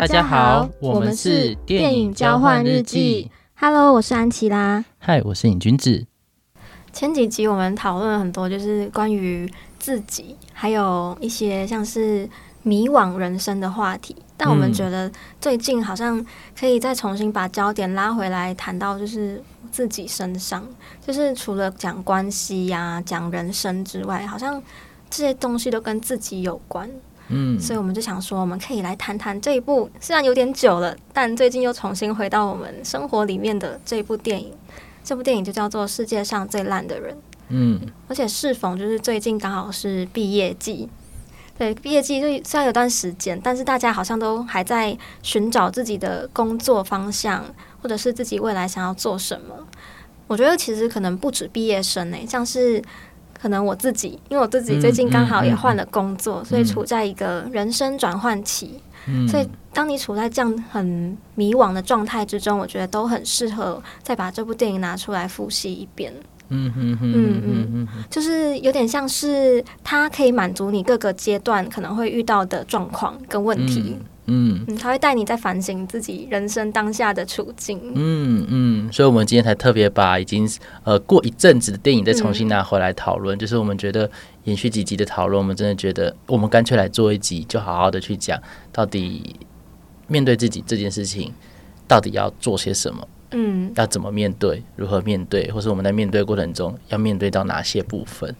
大家好，我们是电影交换日记。Hello，我是安琪拉。Hi，我是尹君子。前几集我们讨论了很多，就是关于自己，还有一些像是迷惘人生的话题。但我们觉得最近好像可以再重新把焦点拉回来，谈到就是自己身上，就是除了讲关系呀、啊、讲人生之外，好像这些东西都跟自己有关。嗯，所以我们就想说，我们可以来谈谈这一部虽然有点久了，但最近又重新回到我们生活里面的这一部电影。这部电影就叫做《世界上最烂的人》。嗯，而且适逢就是最近刚好是毕业季，对，毕业季就虽然有段时间，但是大家好像都还在寻找自己的工作方向，或者是自己未来想要做什么。我觉得其实可能不止毕业生呢、欸，像是。可能我自己，因为我自己最近刚好也换了工作，嗯嗯嗯、所以处在一个人生转换期。嗯、所以，当你处在这样很迷惘的状态之中，我觉得都很适合再把这部电影拿出来复习一遍。嗯嗯嗯嗯，就是有点像是它可以满足你各个阶段可能会遇到的状况跟问题。嗯嗯，他会带你在反省自己人生当下的处境。嗯嗯，所以，我们今天才特别把已经呃过一阵子的电影再重新拿回来讨论。嗯、就是我们觉得延续几集的讨论，我们真的觉得我们干脆来做一集，就好好的去讲到底面对自己这件事情，到底要做些什么？嗯，要怎么面对？如何面对？或是我们在面对过程中要面对到哪些部分？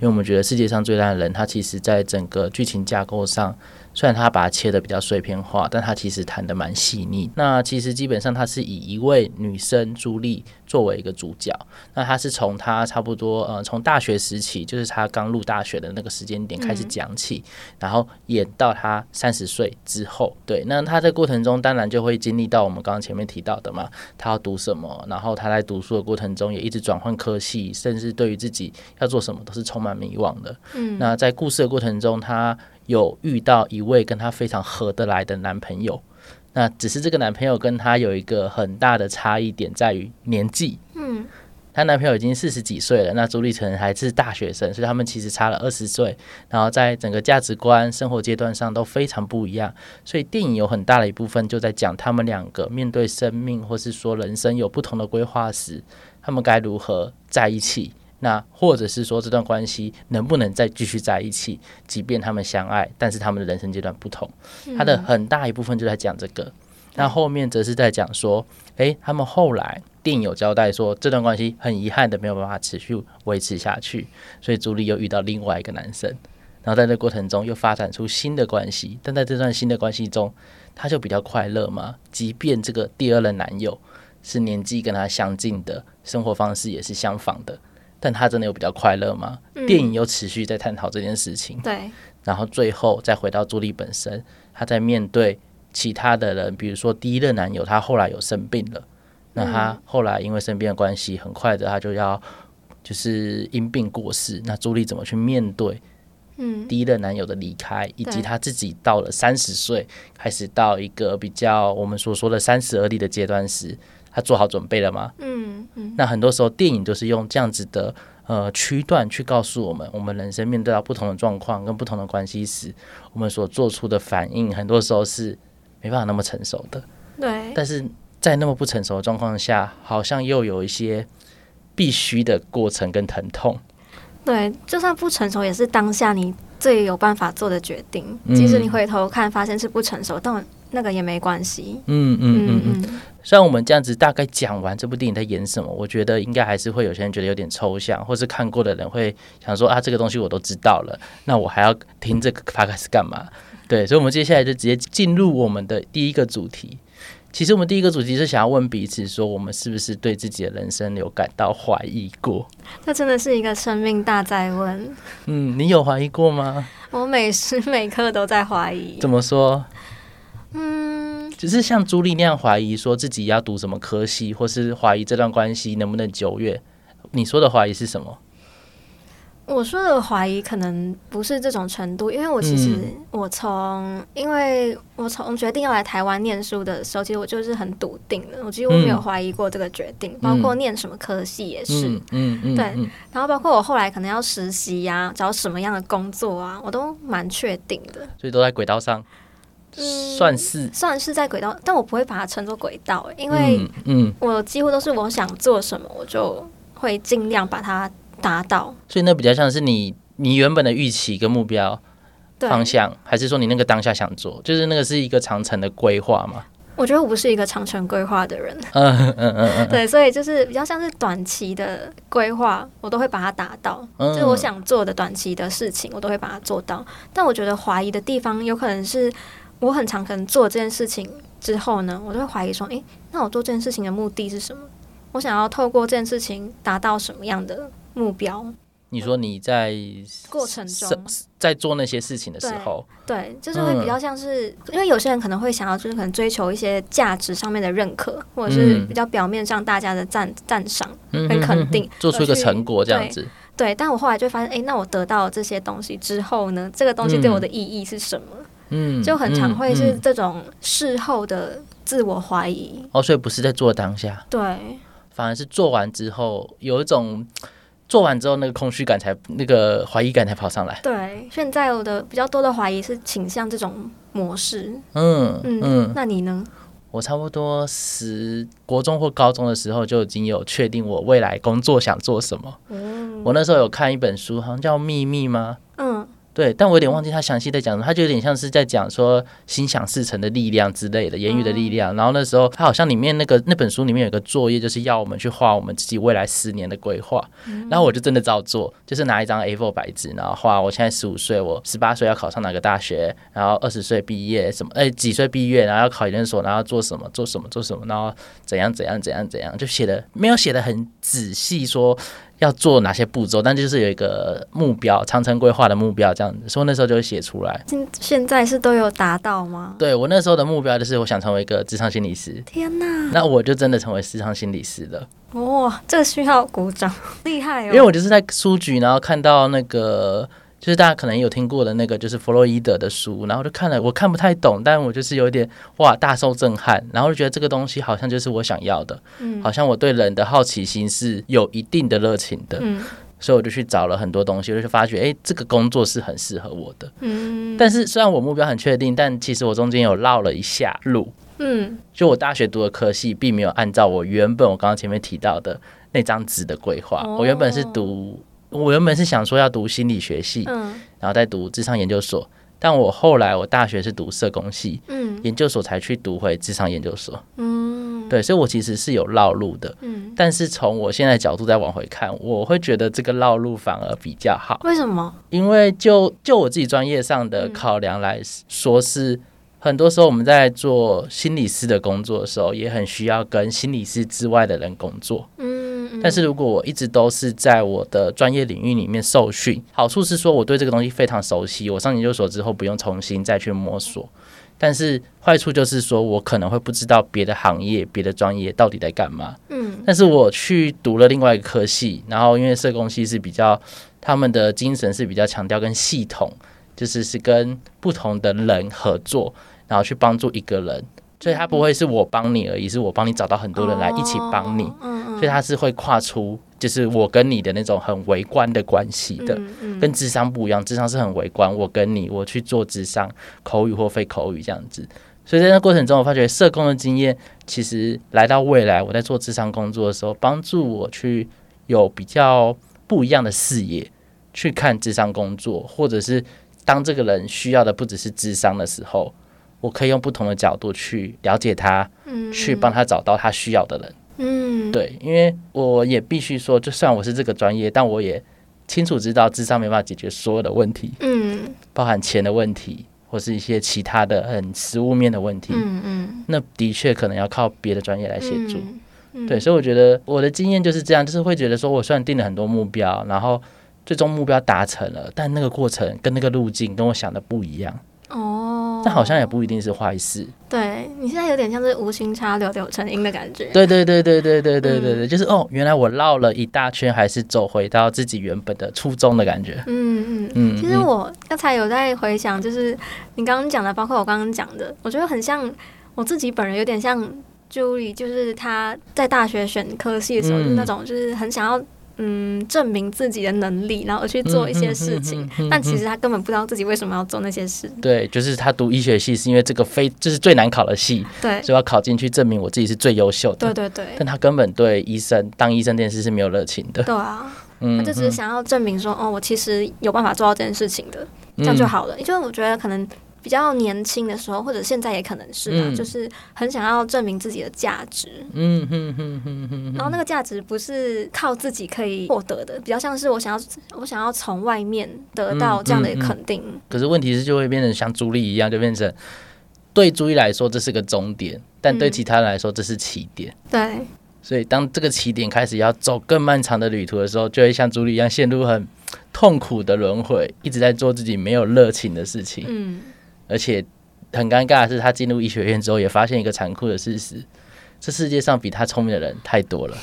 因为我们觉得世界上最烂的人，他其实在整个剧情架构上。虽然他把它切的比较碎片化，但他其实弹的蛮细腻。那其实基本上他是以一位女生朱莉作为一个主角。那他是从他差不多呃从大学时期，就是他刚入大学的那个时间点开始讲起，嗯、然后演到他三十岁之后。对，那他在过程中当然就会经历到我们刚刚前面提到的嘛，他要读什么，然后他在读书的过程中也一直转换科系，甚至对于自己要做什么都是充满迷惘的。嗯，那在故事的过程中，他。有遇到一位跟她非常合得来的男朋友，那只是这个男朋友跟她有一个很大的差异点在于年纪。嗯，她男朋友已经四十几岁了，那朱立成还是大学生，所以他们其实差了二十岁，然后在整个价值观、生活阶段上都非常不一样。所以电影有很大的一部分就在讲他们两个面对生命或是说人生有不同的规划时，他们该如何在一起。那或者是说，这段关系能不能再继续在一起？即便他们相爱，但是他们的人生阶段不同，他的很大一部分就在讲这个。那后面则是在讲说，诶，他们后来电影有交代说，这段关系很遗憾的没有办法持续维持下去，所以朱莉又遇到另外一个男生，然后在这过程中又发展出新的关系。但在这段新的关系中，他就比较快乐嘛？即便这个第二任男友是年纪跟他相近的，生活方式也是相仿的。但他真的有比较快乐吗？嗯、电影又持续在探讨这件事情。对，然后最后再回到朱莉本身，她在面对其他的人，比如说第一任男友，他后来有生病了，那他后来因为生病的关系，很快的他就要就是因病过世。那朱莉怎么去面对？嗯，第一任男友的离开，以及她自己到了三十岁开始到一个比较我们所说的三十而立的阶段时。他做好准备了吗？嗯嗯。那很多时候电影都是用这样子的呃区段去告诉我们，我们人生面对到不同的状况跟不同的关系时，我们所做出的反应，很多时候是没办法那么成熟的。对。但是在那么不成熟的状况下，好像又有一些必须的过程跟疼痛。对，就算不成熟，也是当下你最有办法做的决定。即使你回头看发现是不成熟，但那个也没关系。嗯嗯嗯嗯。虽然我们这样子大概讲完这部电影在演什么，我觉得应该还是会有些人觉得有点抽象，或是看过的人会想说啊，这个东西我都知道了，那我还要听这个 podcast 干嘛？对，所以，我们接下来就直接进入我们的第一个主题。其实，我们第一个主题是想要问彼此说，我们是不是对自己的人生有感到怀疑过？那真的是一个生命大哉问。嗯，你有怀疑过吗？我每时每刻都在怀疑。怎么说？嗯，只是像朱莉那样怀疑说自己要读什么科系，或是怀疑这段关系能不能久远。你说的怀疑是什么？我说的怀疑可能不是这种程度，因为我其实我从因为我从决定要来台湾念书的时候，其实我就是很笃定的，我几乎没有怀疑过这个决定，包括念什么科系也是，嗯嗯，对，然后包括我后来可能要实习呀，找什么样的工作啊，我都蛮确定的，所以都在轨道上。算是、嗯、算是在轨道，但我不会把它称作轨道，因为嗯，我几乎都是我想做什么，我就会尽量把它达到。所以那比较像是你你原本的预期跟目标方向，还是说你那个当下想做，就是那个是一个长程的规划嘛？我觉得我不是一个长程规划的人，嗯嗯嗯嗯，对，所以就是比较像是短期的规划，我都会把它达到，嗯、就是我想做的短期的事情，我都会把它做到。但我觉得怀疑的地方，有可能是我很常可能做这件事情之后呢，我就会怀疑说，诶、欸，那我做这件事情的目的是什么？我想要透过这件事情达到什么样的目标？你说你在过程中在做那些事情的时候，对，对，就是会比较像是，嗯、因为有些人可能会想要，就是可能追求一些价值上面的认可，或者是比较表面上大家的赞赞赏跟肯定，做出一个成果这样子。对，对，但我后来就发现，哎、欸，那我得到了这些东西之后呢，这个东西对我的意义是什么？嗯，就很常会是这种事后的自我怀疑。哦，所以不是在做当下，对，反而是做完之后有一种。做完之后，那个空虚感才，那个怀疑感才跑上来。对，现在我的比较多的怀疑是倾向这种模式。嗯嗯，嗯，那你呢？我差不多十国中或高中的时候就已经有确定我未来工作想做什么。嗯，我那时候有看一本书，好像叫《秘密》吗？嗯。对，但我有点忘记他详细在讲什么，他就有点像是在讲说心想事成的力量之类的言语的力量。然后那时候他好像里面那个那本书里面有个作业，就是要我们去画我们自己未来十年的规划。然后我就真的照做，就是拿一张 A4 白纸，然后画我现在十五岁，我十八岁要考上哪个大学，然后二十岁毕业什么，哎几岁毕业，然后要考研究所，然后做什么做什么做什么，然后怎样怎样怎样怎样，就写的没有写的很仔细说。要做哪些步骤，但就是有一个目标，长城规划的目标这样子，所以那时候就会写出来。现现在是都有达到吗？对，我那时候的目标就是我想成为一个职场心理师。天哪！那我就真的成为职场心理师了。哇、哦，这个需要鼓掌，厉害哦！因为我就是在书局，然后看到那个。就是大家可能有听过的那个，就是弗洛伊德的书，然后就看了，我看不太懂，但我就是有点哇，大受震撼，然后就觉得这个东西好像就是我想要的，嗯，好像我对人的好奇心是有一定的热情的，嗯，所以我就去找了很多东西，我就发觉，哎、欸，这个工作是很适合我的，嗯，但是虽然我目标很确定，但其实我中间有绕了一下路，嗯，就我大学读的科系并没有按照我原本我刚刚前面提到的那张纸的规划，我原本是读。我原本是想说要读心理学系，嗯，然后再读智商研究所，但我后来我大学是读社工系，嗯，研究所才去读回智商研究所，嗯，对，所以我其实是有绕路的，嗯，但是从我现在角度再往回看，我会觉得这个绕路反而比较好。为什么？因为就就我自己专业上的考量来说，是很多时候我们在做心理师的工作的时候，也很需要跟心理师之外的人工作，嗯。但是如果我一直都是在我的专业领域里面受训，好处是说我对这个东西非常熟悉，我上研究所之后不用重新再去摸索。但是坏处就是说我可能会不知道别的行业、别的专业到底在干嘛。嗯。但是我去读了另外一个科系，然后因为社工系是比较他们的精神是比较强调跟系统，就是是跟不同的人合作，然后去帮助一个人。所以他不会是我帮你而已，是我帮你找到很多人来一起帮你。所以他是会跨出，就是我跟你的那种很微观的关系的，跟智商不一样。智商是很微观，我跟你，我去做智商，口语或非口语这样子。所以在那过程中，我发觉社工的经验，其实来到未来，我在做智商工作的时候，帮助我去有比较不一样的视野去看智商工作，或者是当这个人需要的不只是智商的时候。我可以用不同的角度去了解他，嗯，去帮他找到他需要的人，嗯，对，因为我也必须说，就算我是这个专业，但我也清楚知道智商没办法解决所有的问题，嗯，包含钱的问题，或是一些其他的很实物面的问题，嗯嗯，那的确可能要靠别的专业来协助，嗯，对，所以我觉得我的经验就是这样，就是会觉得说我虽然定了很多目标，然后最终目标达成了，但那个过程跟那个路径跟我想的不一样。哦，但好像也不一定是坏事。对，你现在有点像是无心插柳柳成荫的感觉。对对对对对对对对对，嗯、就是哦，原来我绕了一大圈，还是走回到自己原本的初衷的感觉。嗯嗯嗯。其实我刚才有在回想，就是你刚刚讲的，包括我刚刚讲的，我觉得很像我自己本人，有点像 Julie，就是他在大学选科系的时候，嗯、那种就是很想要。嗯证明自己的能力，然后而去做一些事情，但其实他根本不知道自己为什么要做那些事。对，就是他读医学系是因为这个非这是最难考的系，对，所以要考进去证明我自己是最优秀的。对对对。但他根本对医生当医生这件事是没有热情的。对啊，嗯，他就只是想要证明说，哦，我其实有办法做到这件事情的，这样就好了。因为我觉得可能。比较年轻的时候，或者现在也可能是吧，嗯、就是很想要证明自己的价值。嗯哼哼哼哼。然后那个价值不是靠自己可以获得的，比较像是我想要我想要从外面得到这样的肯定。嗯嗯嗯、可是问题是，就会变成像朱莉一样，就变成对朱莉来说这是个终点，但对其他人来说这是起点。嗯、对。所以当这个起点开始要走更漫长的旅途的时候，就会像朱莉一样陷入很痛苦的轮回，一直在做自己没有热情的事情。嗯。而且很尴尬的是，他进入医学院之后，也发现一个残酷的事实：这世界上比他聪明的人太多了。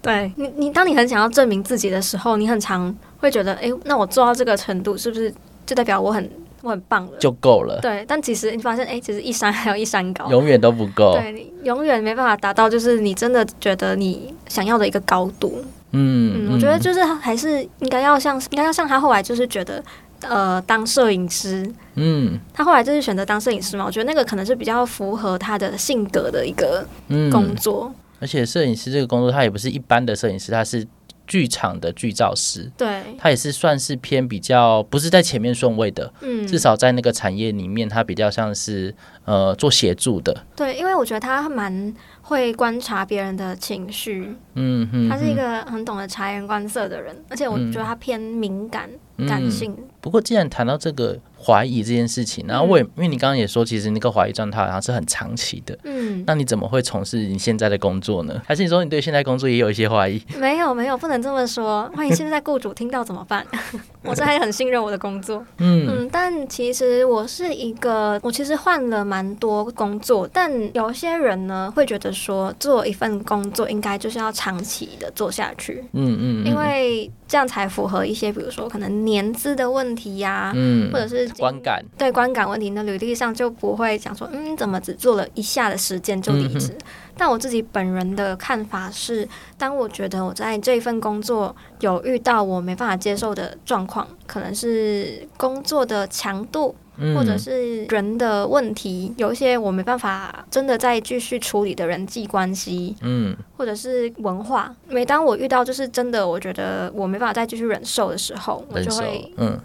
对你，你当你很想要证明自己的时候，你很常会觉得，哎，那我做到这个程度，是不是就代表我很我很棒了？就够了。对，但其实你发现，哎，其实一山还有一山高，永远都不够。对，你永远没办法达到，就是你真的觉得你想要的一个高度。嗯嗯，我觉得就是还是应该要像，应该要像他后来就是觉得。呃，当摄影师，嗯，他后来就是选择当摄影师嘛。我觉得那个可能是比较符合他的性格的一个工作。嗯，而且摄影师这个工作，他也不是一般的摄影师，他是剧场的剧照师。对，他也是算是偏比较不是在前面顺位的。嗯，至少在那个产业里面，他比较像是呃做协助的。对，因为我觉得他蛮会观察别人的情绪。嗯哼，他是一个很懂得察言观色的人，而且我觉得他偏敏感。感性、嗯。不过，既然谈到这个怀疑这件事情，然后我也、嗯、因为你刚刚也说，其实那个怀疑状态好像是很长期的。嗯，那你怎么会从事你现在的工作呢？还是你说你对现在工作也有一些怀疑？没有，没有，不能这么说。万一现在雇主听到怎么办？我是还很信任我的工作。嗯嗯，但其实我是一个，我其实换了蛮多工作，但有些人呢会觉得说，做一份工作应该就是要长期的做下去。嗯嗯，嗯因为。这样才符合一些，比如说可能年资的问题呀、啊，嗯，或者是观感，对观感问题，那履历上就不会讲说，嗯，怎么只做了一下的时间就离职？嗯、但我自己本人的看法是，当我觉得我在这一份工作有遇到我没办法接受的状况，可能是工作的强度。或者是人的问题，有一些我没办法真的再继续处理的人际关系，嗯，或者是文化。每当我遇到就是真的，我觉得我没办法再继续忍受的时候，我就会嗯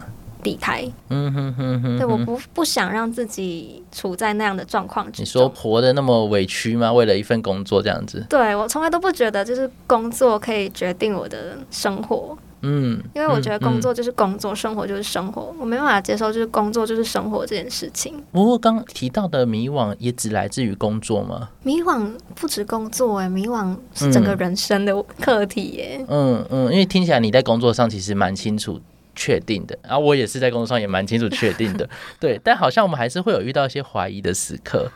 离开。嗯哼哼哼，对，我不不想让自己处在那样的状况。你说活得那么委屈吗？为了一份工作这样子？对，我从来都不觉得就是工作可以决定我的生活。嗯，因为我觉得工作就是工作，生活就是生活，我没办法接受就是工作就是生活这件事情。不过刚提到的迷惘也只来自于工作吗？迷惘不止工作哎，迷惘是整个人生的课题耶。嗯嗯，因为听起来你在工作上其实蛮清楚确定的，然后我也是在工作上也蛮清楚确定的，对。但好像我们还是会有遇到一些怀疑的时刻，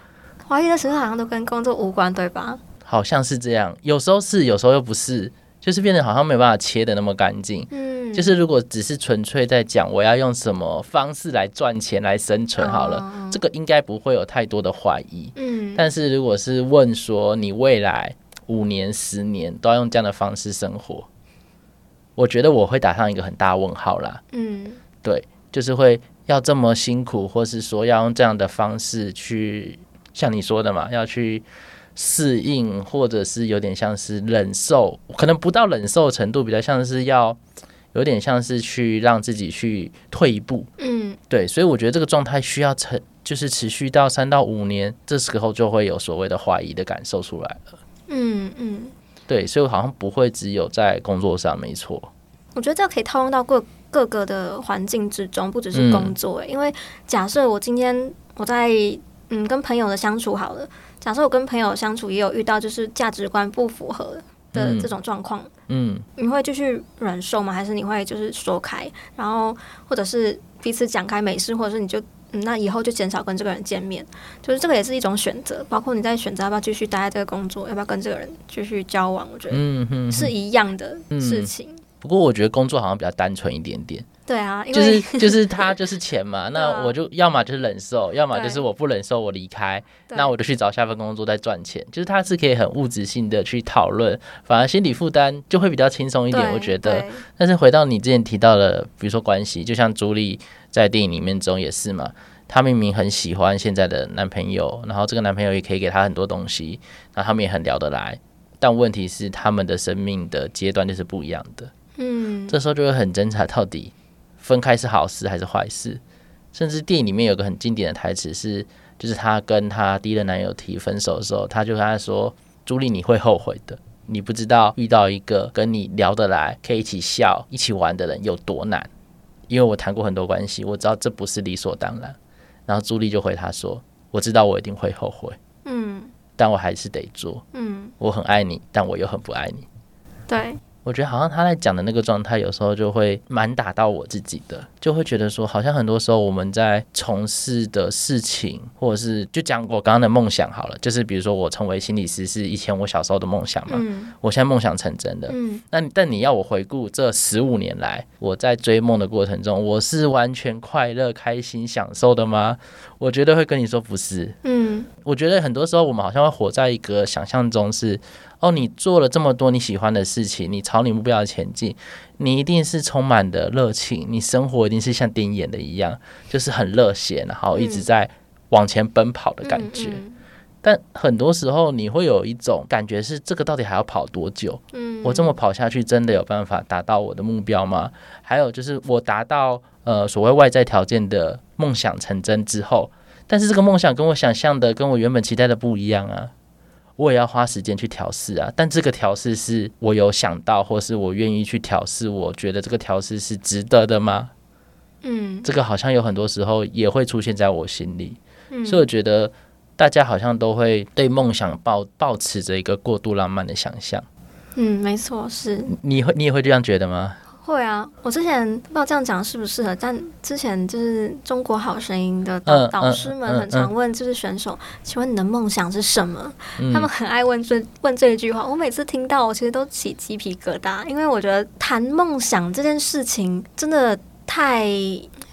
怀疑的时刻好像都跟工作无关，对吧？好像是这样，有时候是，有时候又不是。就是变得好像没有办法切的那么干净。嗯，就是如果只是纯粹在讲我要用什么方式来赚钱来生存好了，哦、这个应该不会有太多的怀疑。嗯，但是如果是问说你未来五年、十年都要用这样的方式生活，我觉得我会打上一个很大问号啦。嗯，对，就是会要这么辛苦，或是说要用这样的方式去像你说的嘛，要去。适应，或者是有点像是忍受，可能不到忍受程度，比较像是要有点像是去让自己去退一步。嗯，对，所以我觉得这个状态需要持，就是持续到三到五年，这时候就会有所谓的怀疑的感受出来了。嗯嗯，对，所以我好像不会只有在工作上，没错。我觉得这可以套用到各各个的环境之中，不只是工作。嗯，因为假设我今天我在嗯跟朋友的相处好了。假设我跟朋友相处，也有遇到就是价值观不符合的这种状况，嗯，你会继续忍受吗？还是你会就是说开，然后或者是彼此讲开没事，或者是你就、嗯、那以后就减少跟这个人见面，就是这个也是一种选择。包括你在选择要不要继续待在这个工作，要不要跟这个人继续交往，我觉得嗯是一样的事情。不过我觉得工作好像比较单纯一点点。对啊，就是 就是他就是钱嘛，那我就要么就是忍受，要么就是我不忍受我离开，那我就去找下份工作再赚钱。就是他是可以很物质性的去讨论，反而心理负担就会比较轻松一点，我觉得。但是回到你之前提到的，比如说关系，就像朱莉在电影里面中也是嘛，她明明很喜欢现在的男朋友，然后这个男朋友也可以给她很多东西，然后他们也很聊得来，但问题是他们的生命的阶段就是不一样的。嗯，这时候就会很挣扎到底。分开是好事还是坏事？甚至电影里面有个很经典的台词是，就是她跟她第一任男友提分手的时候，她就跟他说：“朱莉，你会后悔的。你不知道遇到一个跟你聊得来、可以一起笑、一起玩的人有多难。因为我谈过很多关系，我知道这不是理所当然。”然后朱莉就回他说：“我知道我一定会后悔，嗯，但我还是得做，嗯，我很爱你，但我又很不爱你。”对。我觉得好像他在讲的那个状态，有时候就会蛮打到我自己的，就会觉得说，好像很多时候我们在从事的事情，或者是就讲我刚刚的梦想好了，就是比如说我成为心理师是以前我小时候的梦想嘛，嗯，我现在梦想成真的，嗯，那但你要我回顾这十五年来我在追梦的过程中，我是完全快乐、开心、享受的吗？我觉得会跟你说不是，嗯，我觉得很多时候我们好像会活在一个想象中是。哦，你做了这么多你喜欢的事情，你朝你目标前进，你一定是充满的热情，你生活一定是像电影演的一样，就是很热血，然后一直在往前奔跑的感觉。嗯嗯嗯、但很多时候你会有一种感觉是，这个到底还要跑多久？嗯，我这么跑下去，真的有办法达到我的目标吗？还有就是我达到呃所谓外在条件的梦想成真之后，但是这个梦想跟我想象的，跟我原本期待的不一样啊。我也要花时间去调试啊，但这个调试是我有想到，或是我愿意去调试，我觉得这个调试是值得的吗？嗯，这个好像有很多时候也会出现在我心里，嗯，所以我觉得大家好像都会对梦想抱抱持着一个过度浪漫的想象。嗯，没错，是。你会你也会这样觉得吗？会啊，我之前不知道这样讲适不适合，但之前就是中国好声音的导导师们很常问，就是选手，请问你的梦想是什么？他们很爱问这问这一句话，我每次听到，我其实都起鸡皮疙瘩，因为我觉得谈梦想这件事情真的太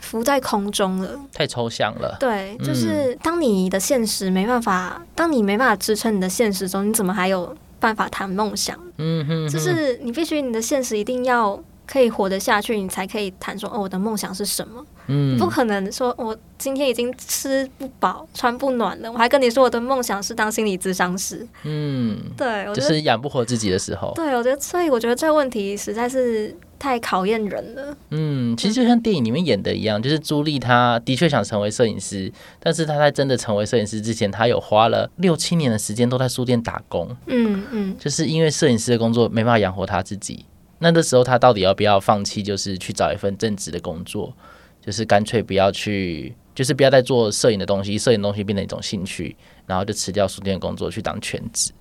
浮在空中了，太抽象了。对，就是当你的现实没办法，当你没办法支撑你的现实中，你怎么还有办法谈梦想？嗯哼，就是你必须你的现实一定要。可以活得下去，你才可以谈说哦，我的梦想是什么？嗯，不可能说我今天已经吃不饱、穿不暖了，我还跟你说我的梦想是当心理咨商师。嗯，对，我就是养不活自己的时候。对，我觉得，所以我觉得这个问题实在是太考验人了。嗯，其实就像电影里面演的一样，就是朱莉她的确想成为摄影师，但是她在真的成为摄影师之前，她有花了六七年的时间都在书店打工。嗯嗯，就是因为摄影师的工作没办法养活她自己。那这时候他到底要不要放弃？就是去找一份正职的工作，就是干脆不要去，就是不要再做摄影的东西，摄影东西变成一种兴趣，然后就辞掉书店的工作去当全职。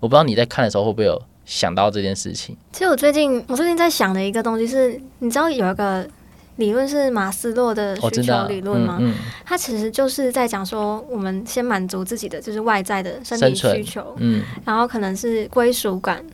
我不知道你在看的时候会不会有想到这件事情。其实我最近我最近在想的一个东西是，你知道有一个理论是马斯洛的需求理论吗？它其实就是在讲说，我们先满足自己的就是外在的身体需求，嗯，然后可能是归属感。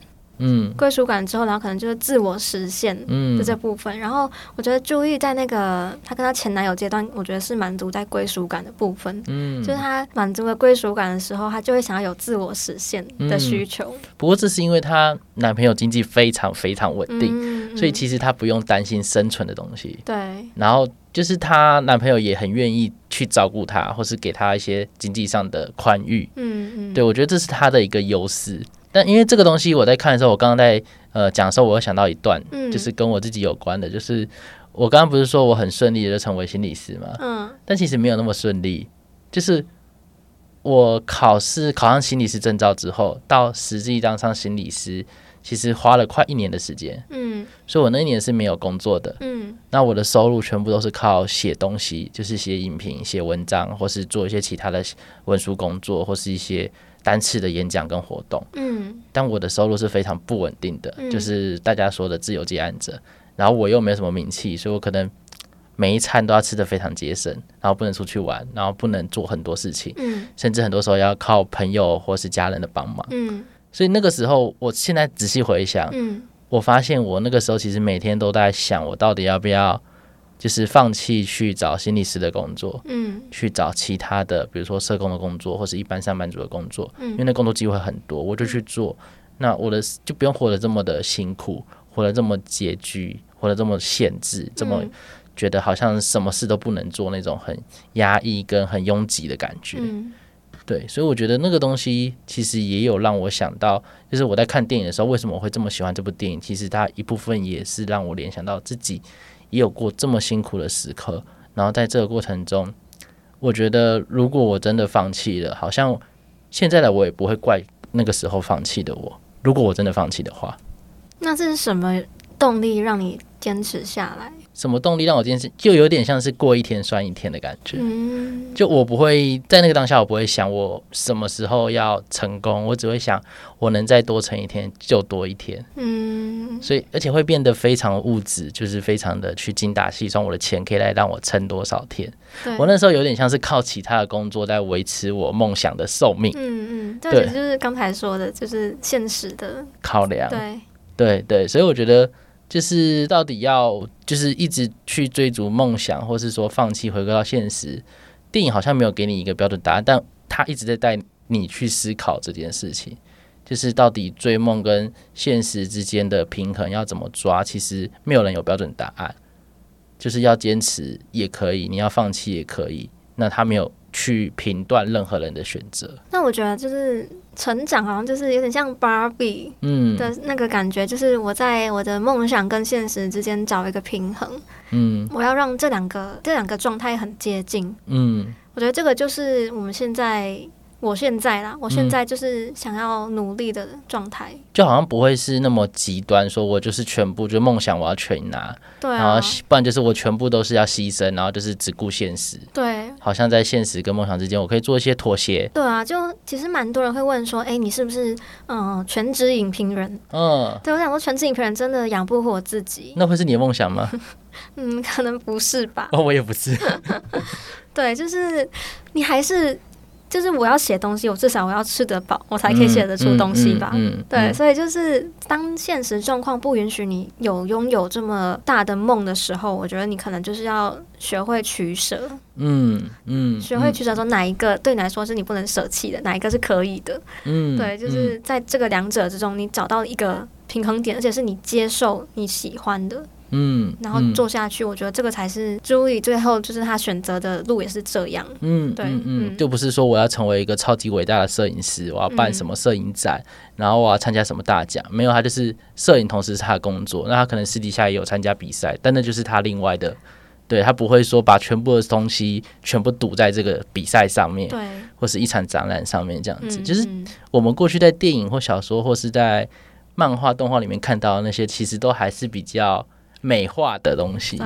嗯，归属感之后，然后可能就是自我实现的这部分。嗯、然后我觉得朱玉在那个她跟她前男友阶段，我觉得是满足在归属感的部分。嗯，就是她满足了归属感的时候，她就会想要有自我实现的需求。嗯、不过这是因为她男朋友经济非常非常稳定，嗯、所以其实她不用担心生存的东西。对。然后就是她男朋友也很愿意去照顾她，或是给她一些经济上的宽裕。嗯嗯。对，我觉得这是她的一个优势。但因为这个东西，我在看的时候，我刚刚在呃讲的时候，我会想到一段，嗯、就是跟我自己有关的，就是我刚刚不是说我很顺利的就成为心理师嘛，嗯，但其实没有那么顺利，就是我考试考上心理师证照之后，到实际当上心理师，其实花了快一年的时间，嗯，所以我那一年是没有工作的，嗯，那我的收入全部都是靠写东西，就是写影评、写文章，或是做一些其他的文书工作，或是一些。单次的演讲跟活动，嗯，但我的收入是非常不稳定的，嗯、就是大家说的自由接案者。然后我又没有什么名气，所以我可能每一餐都要吃的非常节省，然后不能出去玩，然后不能做很多事情，嗯，甚至很多时候要靠朋友或是家人的帮忙，嗯。所以那个时候，我现在仔细回想，嗯，我发现我那个时候其实每天都在想，我到底要不要就是放弃去找心理师的工作，嗯，去找其他的，比如说社工的工作，或是一般上班族的工作，嗯，因为那工作机会很多，我就去做。那我的就不用活得这么的辛苦，活得这么拮据，活得这么限制，这么觉得好像什么事都不能做那种很压抑跟很拥挤的感觉。嗯对，所以我觉得那个东西其实也有让我想到，就是我在看电影的时候，为什么我会这么喜欢这部电影？其实它一部分也是让我联想到自己也有过这么辛苦的时刻。然后在这个过程中，我觉得如果我真的放弃了，好像现在的我也不会怪那个时候放弃的我。如果我真的放弃的话，那这是什么动力让你坚持下来？什么动力让我坚持？就有点像是过一天算一天的感觉。嗯，就我不会在那个当下，我不会想我什么时候要成功，我只会想我能再多撑一天就多一天。嗯，所以而且会变得非常物质，就是非常的去精打细算，我的钱可以来让我撑多少天。我那时候有点像是靠其他的工作在维持我梦想的寿命。嗯嗯，对就是刚才说的，就是现实的考量。对对对，所以我觉得。就是到底要就是一直去追逐梦想，或是说放弃回归到现实。电影好像没有给你一个标准答案，但他一直在带你去思考这件事情，就是到底追梦跟现实之间的平衡要怎么抓？其实没有人有标准答案，就是要坚持也可以，你要放弃也可以。那他没有去评断任何人的选择。那我觉得就是。成长好像就是有点像芭比嗯。的那个感觉，就是我在我的梦想跟现实之间找一个平衡，嗯，我要让这两个这两个状态很接近，嗯，我觉得这个就是我们现在。我现在啦，我现在就是想要努力的状态，嗯，就好像不会是那么极端，说我就是全部就梦想我要全拿，对啊，然后不然就是我全部都是要牺牲，然后就是只顾现实，对，好像在现实跟梦想之间，我可以做一些妥协，对啊，就其实蛮多人会问说，哎、欸，你是不是嗯、呃、全职影评人？嗯，对，我想说全职影评人真的养不活自己，那会是你的梦想吗？嗯，可能不是吧，哦，我也不是，对，就是你还是。就是我要写东西，我至少我要吃得饱，我才可以写得出东西吧。嗯嗯嗯、对，嗯、所以就是当现实状况不允许你有拥有这么大的梦的时候，我觉得你可能就是要学会取舍。嗯嗯，学会取舍说哪一个对你来说是你不能舍弃的，哪一个是可以的。嗯，对，就是在这个两者之中，你找到一个平衡点，而且是你接受你喜欢的。嗯，然后做下去，我觉得这个才是朱莉最后就是她选择的路也是这样。嗯，对，嗯，嗯，就不是说我要成为一个超级伟大的摄影师，我要办什么摄影展，嗯、然后我要参加什么大奖，没有，他就是摄影，同时是他的工作。那他可能私底下也有参加比赛，但那就是他另外的，对，他不会说把全部的东西全部堵在这个比赛上面，对，或是一场展览上面这样子。嗯、就是我们过去在电影或小说或是在漫画、动画里面看到的那些，其实都还是比较。美化的东西，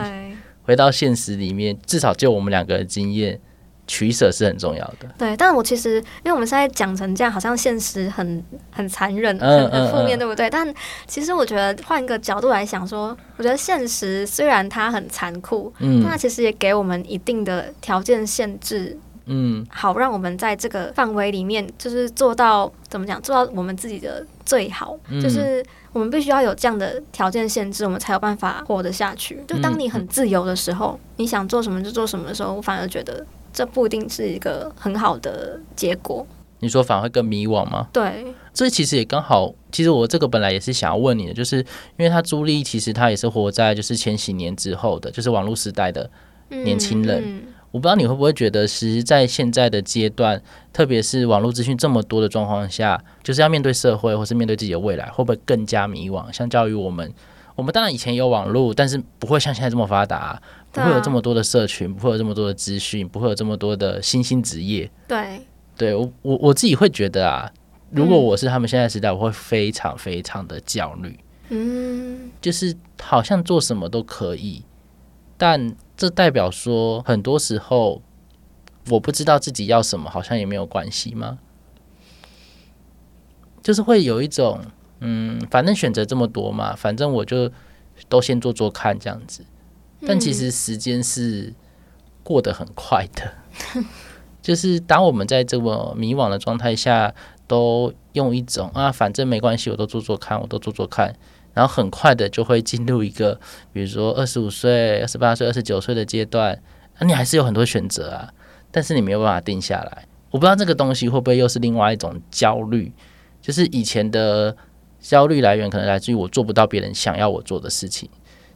回到现实里面，至少就我们两个的经验，取舍是很重要的。对，但我其实，因为我们现在讲成这样，好像现实很很残忍，很很负面，对不对？但其实我觉得换一个角度来想说，我觉得现实虽然它很残酷，嗯，但它其实也给我们一定的条件限制。嗯，好，让我们在这个范围里面，就是做到怎么讲，做到我们自己的最好。嗯、就是我们必须要有这样的条件限制，我们才有办法活得下去。就当你很自由的时候，嗯、你想做什么就做什么的时候，我反而觉得这不一定是一个很好的结果。你说反而会更迷惘吗？对，这其实也刚好。其实我这个本来也是想要问你的，就是因为他朱莉其实他也是活在就是千禧年之后的，就是网络时代的年轻人。嗯嗯我不知道你会不会觉得，其实，在现在的阶段，特别是网络资讯这么多的状况下，就是要面对社会，或是面对自己的未来，会不会更加迷惘？相较于我们，我们当然以前有网络，但是不会像现在这么发达，不会有这么多的社群，不会有这么多的资讯，不会有这么多的新兴职业。对，对我我我自己会觉得啊，如果我是他们现在时代，我会非常非常的焦虑。嗯，就是好像做什么都可以，但。这代表说，很多时候我不知道自己要什么，好像也没有关系吗？就是会有一种，嗯，反正选择这么多嘛，反正我就都先做做看这样子。但其实时间是过得很快的，就是当我们在这么迷惘的状态下，都用一种啊，反正没关系，我都做做看，我都做做看。然后很快的就会进入一个，比如说二十五岁、二十八岁、二十九岁的阶段，那你还是有很多选择啊，但是你没有办法定下来。我不知道这个东西会不会又是另外一种焦虑，就是以前的焦虑来源可能来自于我做不到别人想要我做的事情，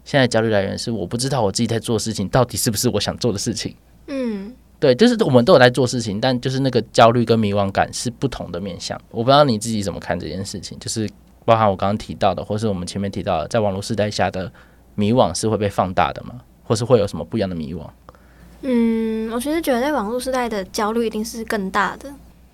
现在焦虑来源是我不知道我自己在做事情到底是不是我想做的事情。嗯，对，就是我们都有在做事情，但就是那个焦虑跟迷惘感是不同的面向。我不知道你自己怎么看这件事情，就是。包含我刚刚提到的，或是我们前面提到的，在网络时代下的迷惘是会被放大的吗？或是会有什么不一样的迷惘？嗯，我其实觉得在网络时代的焦虑一定是更大的。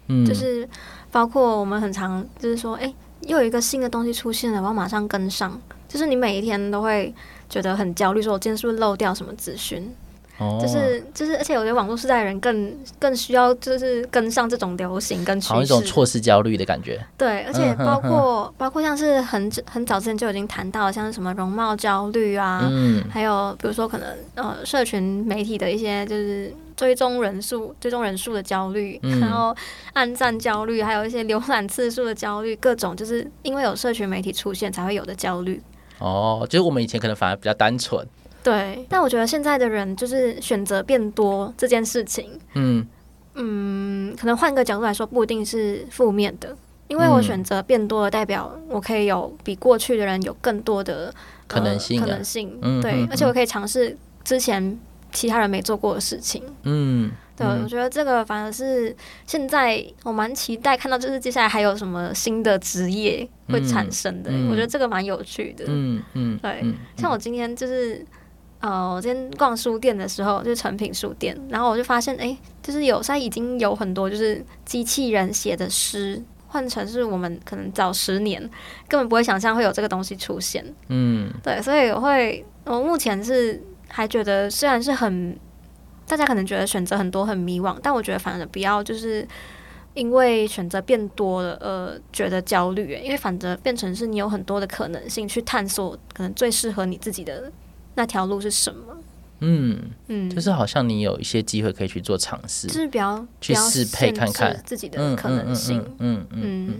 嗯，就是包括我们很常就是说，哎、欸，又有一个新的东西出现了，我要马上跟上。就是你每一天都会觉得很焦虑，说我今天是不是漏掉什么资讯？哦、就是就是，而且我觉得网络时代的人更更需要就是跟上这种流行跟趋势，好一种错失焦虑的感觉。对，而且包括、包括像是很很早之前就已经谈到，像是什么容貌焦虑啊，嗯，还有比如说可能呃社群媒体的一些就是追踪人数、追踪人数的焦虑，嗯、然后按赞焦虑，还有一些浏览次数的焦虑，各种就是因为有社群媒体出现才会有的焦虑。哦，就是我们以前可能反而比较单纯。对，但我觉得现在的人就是选择变多这件事情，嗯。嗯，可能换个角度来说，不一定是负面的，因为我选择变多了，代表我可以有比过去的人有更多的可能性，可能性，对，而且我可以尝试之前其他人没做过的事情，嗯，对，我觉得这个反而是现在我蛮期待看到，就是接下来还有什么新的职业会产生的，我觉得这个蛮有趣的，嗯嗯，对，像我今天就是。呃，我今天逛书店的时候，就是成品书店，然后我就发现，哎，就是有现在已经有很多就是机器人写的诗，换成是我们可能早十年根本不会想象会有这个东西出现。嗯，对，所以我会，我目前是还觉得，虽然是很大家可能觉得选择很多很迷惘，但我觉得反而不要就是因为选择变多了而觉得焦虑，因为反正变成是你有很多的可能性去探索，可能最适合你自己的。那条路是什么？嗯嗯，就是好像你有一些机会可以去做尝试，就是比较去适配看看自己的可能性。嗯嗯嗯。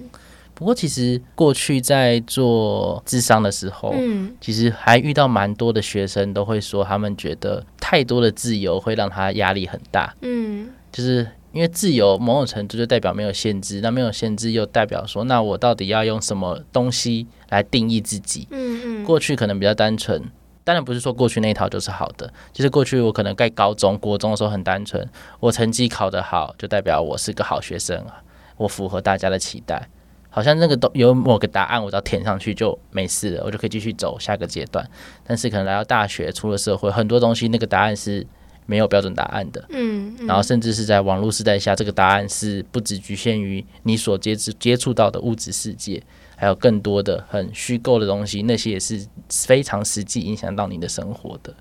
不过其实过去在做智商的时候，嗯，其实还遇到蛮多的学生都会说，他们觉得太多的自由会让他压力很大。嗯，就是因为自由某种程度就代表没有限制，那没有限制又代表说，那我到底要用什么东西来定义自己？嗯嗯，过去可能比较单纯。当然不是说过去那一套就是好的，就是过去我可能在高中、国中的时候很单纯，我成绩考得好就代表我是个好学生啊，我符合大家的期待，好像那个都有某个答案，我只要填上去就没事了，我就可以继续走下个阶段。但是可能来到大学、出了社会，很多东西那个答案是没有标准答案的，嗯，然后甚至是在网络时代下，这个答案是不只局限于你所接触接触到的物质世界。还有更多的很虚构的东西，那些也是非常实际影响到你的生活的。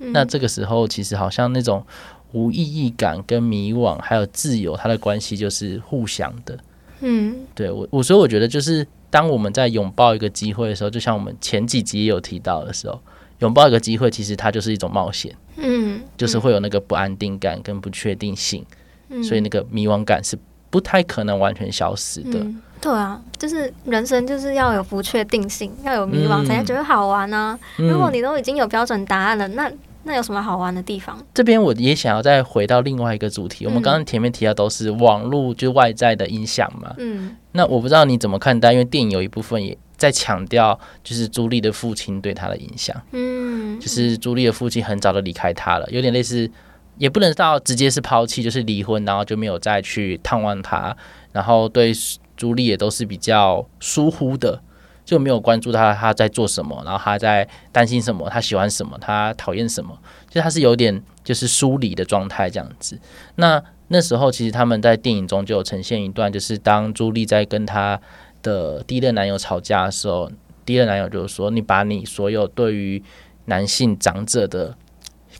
嗯、那这个时候，其实好像那种无意义感跟迷惘，还有自由，它的关系就是互相的。嗯，对我，我所以我觉得，就是当我们在拥抱一个机会的时候，就像我们前几集也有提到的时候，拥抱一个机会，其实它就是一种冒险。嗯，就是会有那个不安定感跟不确定性，嗯、所以那个迷惘感是不太可能完全消失的。嗯对啊，就是人生就是要有不确定性，要有迷惘，才觉得好玩呢、啊。嗯、如果你都已经有标准答案了，那那有什么好玩的地方？这边我也想要再回到另外一个主题，嗯、我们刚刚前面提到都是网络就外在的影响嘛。嗯，那我不知道你怎么看待，因为电影有一部分也在强调，就是朱莉的父亲对她的影响。嗯，就是朱莉的父亲很早就离开她了，有点类似，也不能到直接是抛弃，就是离婚，然后就没有再去探望她，然后对。朱莉也都是比较疏忽的，就没有关注他他在做什么，然后他在担心什么，他喜欢什么，他讨厌什么，就他是有点就是疏离的状态这样子。那那时候其实他们在电影中就有呈现一段，就是当朱莉在跟她的第一任男友吵架的时候，第一任男友就是说：“你把你所有对于男性长者的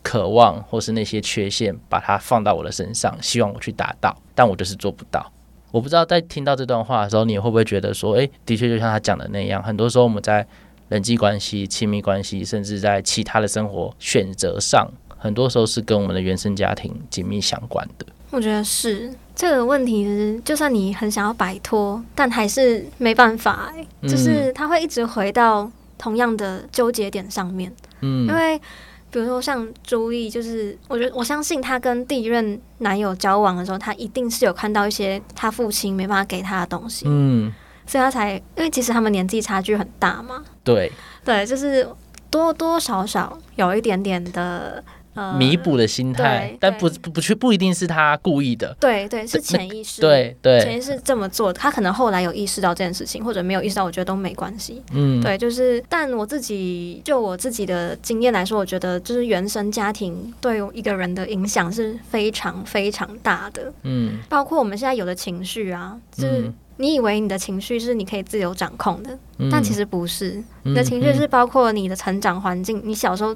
渴望或是那些缺陷，把它放到我的身上，希望我去达到，但我就是做不到。”我不知道在听到这段话的时候，你会不会觉得说，诶，的确就像他讲的那样，很多时候我们在人际关系、亲密关系，甚至在其他的生活选择上，很多时候是跟我们的原生家庭紧密相关的。我觉得是这个问题是，就算你很想要摆脱，但还是没办法，就是他会一直回到同样的纠结点上面。嗯，因为比如说像朱莉，就是我觉得我相信她跟第一任男友交往的时候，她一定是有看到一些她父亲没办法给她的东西。嗯，所以她才，因为其实他们年纪差距很大嘛。对，对，就是多多少少有一点点的。弥补的心态，但不不不去不一定是他故意的，对对，是潜意识，对对，潜意识这么做，他可能后来有意识到这件事情，或者没有意识到，我觉得都没关系，嗯，对，就是，但我自己就我自己的经验来说，我觉得就是原生家庭对一个人的影响是非常非常大的，嗯，包括我们现在有的情绪啊，就是你以为你的情绪是你可以自由掌控的，嗯、但其实不是，你的情绪是包括你的成长环境，你小时候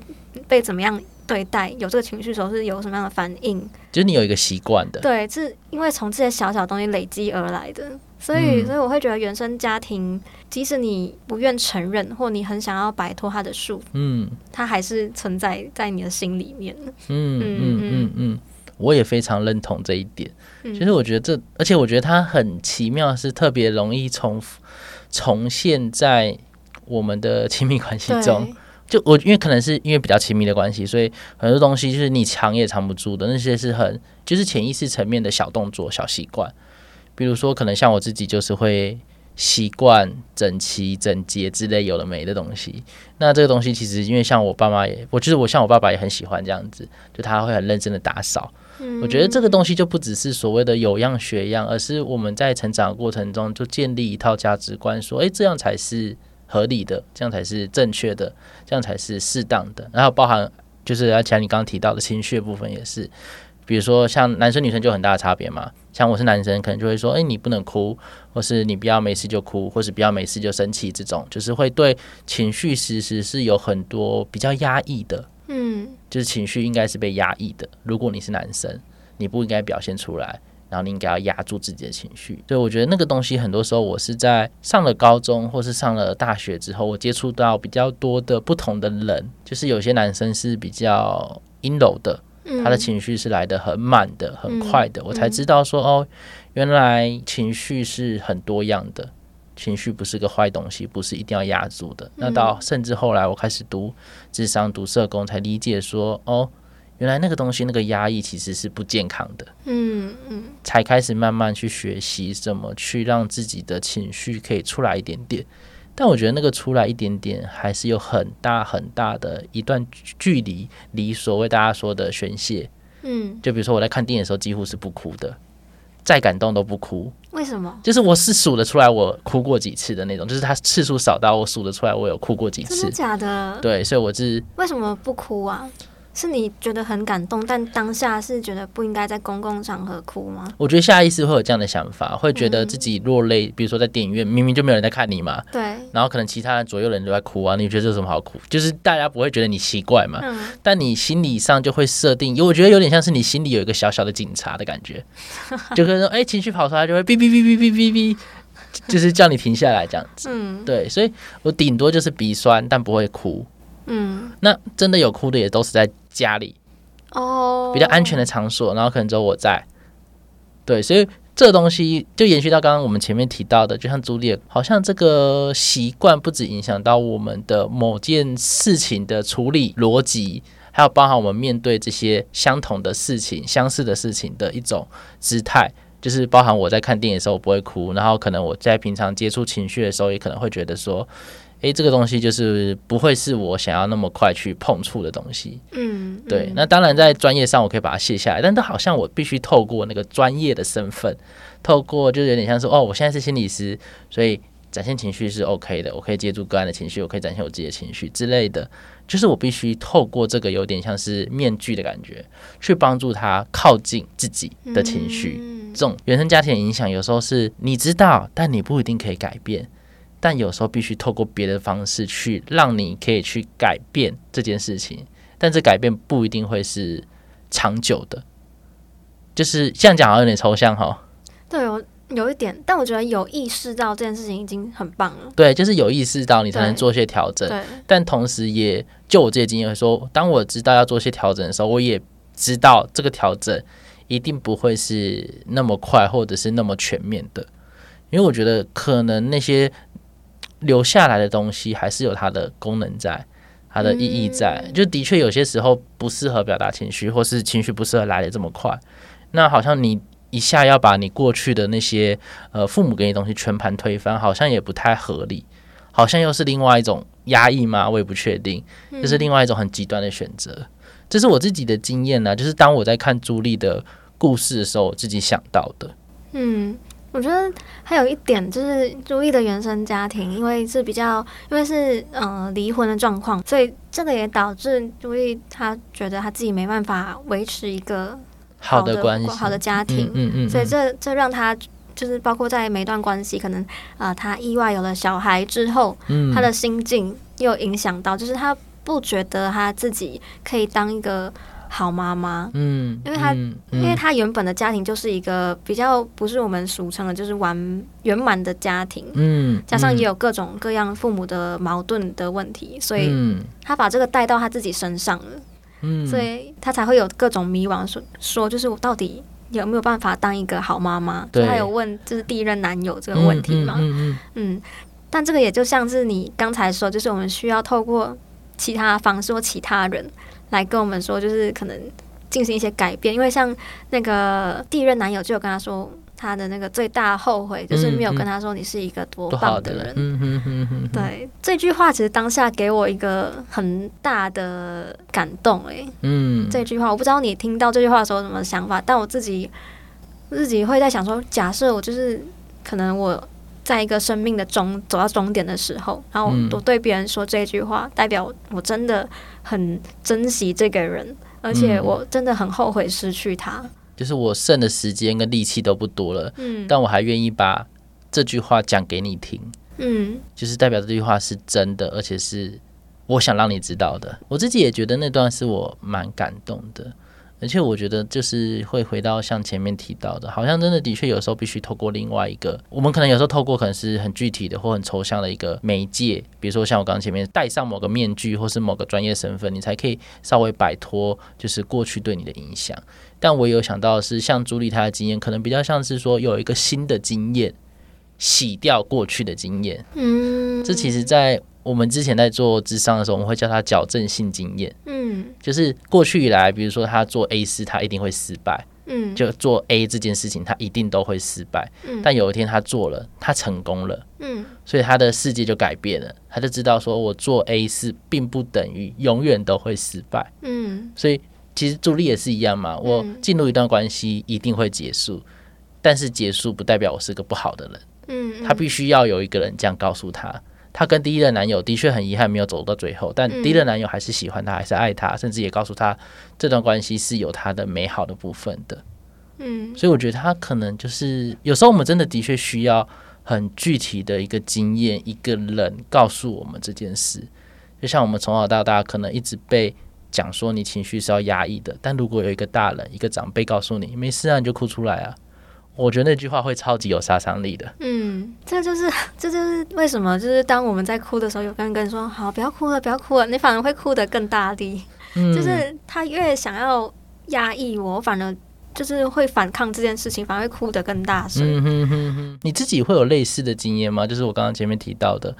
被怎么样。对待有这个情绪的时候是有什么样的反应？就是你有一个习惯的，对，是因为从这些小小东西累积而来的，所以，嗯、所以我会觉得原生家庭，即使你不愿承认，或你很想要摆脱它的束缚，嗯，它还是存在在你的心里面。嗯嗯嗯嗯嗯，我也非常认同这一点。其实我觉得这，而且我觉得它很奇妙，是特别容易重重现在我们的亲密关系中。就我因为可能是因为比较亲密的关系，所以很多东西就是你藏也藏不住的，那些是很就是潜意识层面的小动作、小习惯。比如说，可能像我自己就是会习惯整齐、整洁之类有的没的东西。那这个东西其实因为像我爸妈也，我就是我像我爸爸也很喜欢这样子，就他会很认真的打扫。我觉得这个东西就不只是所谓的有样学样，而是我们在成长的过程中就建立一套价值观，说，诶，这样才是。合理的，这样才是正确的，这样才是适当的。然后包含就是，而且你刚刚提到的情绪的部分也是，比如说像男生女生就很大的差别嘛。像我是男生，可能就会说，哎，你不能哭，或是你不要没事就哭，或是不要没事就生气，这种就是会对情绪其实是有很多比较压抑的。嗯，就是情绪应该是被压抑的。如果你是男生，你不应该表现出来。然后你应该要压住自己的情绪，所以我觉得那个东西很多时候我是在上了高中或是上了大学之后，我接触到比较多的不同的人，就是有些男生是比较阴柔的，他的情绪是来的很满的、很快的，我才知道说哦，原来情绪是很多样的，情绪不是个坏东西，不是一定要压住的。那到甚至后来我开始读智商、读社工，才理解说哦。原来那个东西，那个压抑其实是不健康的。嗯嗯，才开始慢慢去学习怎么去让自己的情绪可以出来一点点。但我觉得那个出来一点点，还是有很大很大的一段距离，离所谓大家说的宣泄。嗯，就比如说我在看电影的时候，几乎是不哭的，再感动都不哭。为什么？就是我是数得出来我哭过几次的那种，就是它次数少到我数得出来我有哭过几次。真的假的？对，所以我是为什么不哭啊？是你觉得很感动，但当下是觉得不应该在公共场合哭吗？我觉得下意识会有这样的想法，会觉得自己落泪，嗯、比如说在电影院，明明就没有人在看你嘛，对，然后可能其他人左右人都在哭啊，你觉得这有什么好哭？就是大家不会觉得你奇怪嘛，嗯、但你心理上就会设定，因为我觉得有点像是你心里有一个小小的警察的感觉，就可能说，哎、欸，情绪跑出来就会哔哔哔哔哔哔哔，就是叫你停下来这样子，嗯，对，所以我顶多就是鼻酸，但不会哭，嗯，那真的有哭的也都是在家里。哦，比较安全的场所，然后可能只有我在，对，所以这东西就延续到刚刚我们前面提到的，就像朱丽叶，好像这个习惯不止影响到我们的某件事情的处理逻辑，还有包含我们面对这些相同的事情、相似的事情的一种姿态，就是包含我在看电影的时候我不会哭，然后可能我在平常接触情绪的时候，也可能会觉得说。诶，这个东西就是不会是我想要那么快去碰触的东西。嗯，嗯对。那当然，在专业上我可以把它卸下来，但都好像我必须透过那个专业的身份，透过就是有点像说，哦，我现在是心理师，所以展现情绪是 OK 的，我可以接住个案的情绪，我可以展现我自己的情绪之类的。就是我必须透过这个有点像是面具的感觉，去帮助他靠近自己的情绪。嗯，这种原生家庭的影响，有时候是你知道，但你不一定可以改变。但有时候必须透过别的方式去让你可以去改变这件事情，但这改变不一定会是长久的，就是这样讲好像有点抽象哈。对，有有一点，但我觉得有意识到这件事情已经很棒了。对，就是有意识到你才能做些调整。对，但同时也就我这些经验会说，当我知道要做些调整的时候，我也知道这个调整一定不会是那么快或者是那么全面的，因为我觉得可能那些。留下来的东西还是有它的功能在，它的意义在。就的确有些时候不适合表达情绪，或是情绪不适合来的这么快。那好像你一下要把你过去的那些呃父母给你的东西全盘推翻，好像也不太合理。好像又是另外一种压抑吗？我也不确定。这是另外一种很极端的选择。这是我自己的经验呢、啊，就是当我在看朱莉的故事的时候，我自己想到的。嗯。我觉得还有一点就是朱莉的原生家庭，因为是比较，因为是呃离婚的状况，所以这个也导致朱莉她觉得她自己没办法维持一个好的，关系、好的家庭，嗯嗯，嗯，所以这这让她就是包括在每段关系，可能啊、呃，她意外有了小孩之后，嗯，她的心境又影响到，就是他不觉得他自己可以当一个。好妈妈，嗯，因为她、嗯嗯，因为她原本的家庭就是一个比较不是我们俗称的，就是完圆满的家庭，嗯，加上也有各种各样父母的矛盾的问题，所以她把这个带到她自己身上了，嗯，所以她才会有各种迷惘，说说就是我到底有没有办法当一个好妈妈？对，她有问就是第一任男友这个问题嘛，嗯，嗯，嗯，嗯，但这个也就像是你刚才说，就是我们需要透过其他方式或其他人。来跟我们说，就是可能进行一些改变，因为像那个第一任男友就有跟他说，他的那个最大后悔就是没有跟他说你是一个多棒的人。嗯嗯嗯嗯。对，这句话其实当下给我一个很大的感动，哎，嗯，这句话我不知道你听到这句话的时候有什么想法，但我自己自己会在想说，假设我就是可能我。在一个生命的终走到终点的时候，然后我对别人说这句话，嗯，代表我真的很珍惜这个人，而且我真的很后悔失去他。就是我剩的时间跟力气都不多了，嗯，但我还愿意把这句话讲给你听，嗯，就是代表这句话是真的，而且是我想让你知道的。我自己也觉得那段是我蛮感动的。而且我觉得，就是会回到像前面提到的，好像真的的确有时候必须透过另外一个，我们可能有时候透过可能是很具体的或很抽象的一个媒介，比如说像我刚刚前面戴上某个面具，或是某个专业身份，你才可以稍微摆脱就是过去对你的影响。但我有想到的是，像朱莉她的经验，可能比较像是说有一个新的经验，洗掉过去的经验。嗯，这其实，在。我们之前在做智商的时候，我们会叫他矫正性经验。嗯，就是过去以来，比如说他做 A 事，他一定会失败。嗯，就做 A 这件事情，他一定都会失败。嗯，但有一天他做了，他成功了。嗯，所以他的世界就改变了，他就知道说，我做 A 事并不等于永远都会失败。嗯，所以其实助力也是一样嘛，我进入一段关系一定会结束，但是结束不代表我是个不好的人。嗯，他必须要有一个人这样告诉他。她跟第一任男友的确很遗憾没有走到最后，但第一任男友还是喜欢她，还是爱她，甚至也告诉她这段关系是有她的美好的部分的。嗯，所以我觉得她可能就是有时候我们真的的确需要很具体的一个经验，一个人告诉我们这件事。就像我们从小到大可能一直被讲说你情绪是要压抑的，但如果有一个大人、一个长辈告诉你没事啊，你就哭出来啊。我觉得那句话会超级有杀伤力的。嗯，这就是这就是为什么，就是当我们在哭的时候，有个人跟你说：“好，不要哭了，不要哭了。”你反而会哭得更大力。嗯，就是他越想要压抑我，反而就是会反抗这件事情，反而会哭得更大声。嗯哼哼哼。你自己会有类似的经验吗？就是我刚刚前面提到的，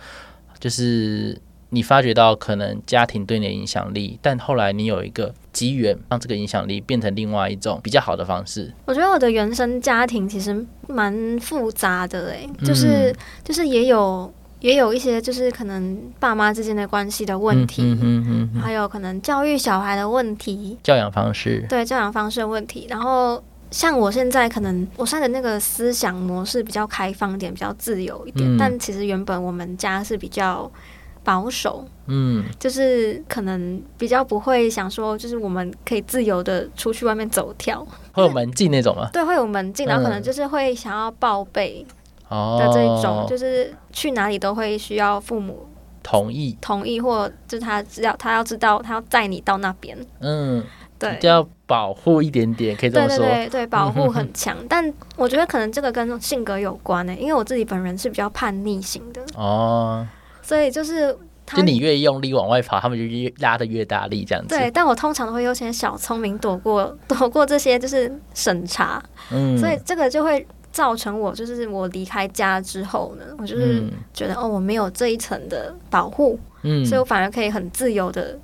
就是。你发觉到可能家庭对你的影响力，但后来你有一个机缘，让这个影响力变成另外一种比较好的方式。我觉得我的原生家庭其实蛮复杂的，哎，就是就是也有也有一些就是可能爸妈之间的关系的问题，嗯嗯嗯，还有可能教育小孩的问题，教养方式，对，教养方式的问题。然后像我现在可能我现在的那个思想模式比较开放一点，比较自由一点，但其实原本我们家是比较。保守，嗯，就是可能比较不会想说，就是我们可以自由的出去外面走跳，会有门禁那种吗？对，会有门禁，然后可能就是会想要报备的这一种，就是去哪里都会需要父母同意，同意，或就是他只要他要知道，他要载你到那边，嗯，对，就要保护一点点，可以这么说，对对对，对，保护很强，但我觉得可能这个跟性格有关呢，因为我自己本人是比较叛逆型的。哦。所以就是，就你越用力往外跑，他们就越拉的越大力，这样子。对，但我通常都会优先小聪明躲过 躲过这些，就是审查。嗯，所以这个就会造成我就是我离开家之后呢，我就是觉得、嗯、哦，我没有这一层的保护，嗯，所以我反而可以很自由的，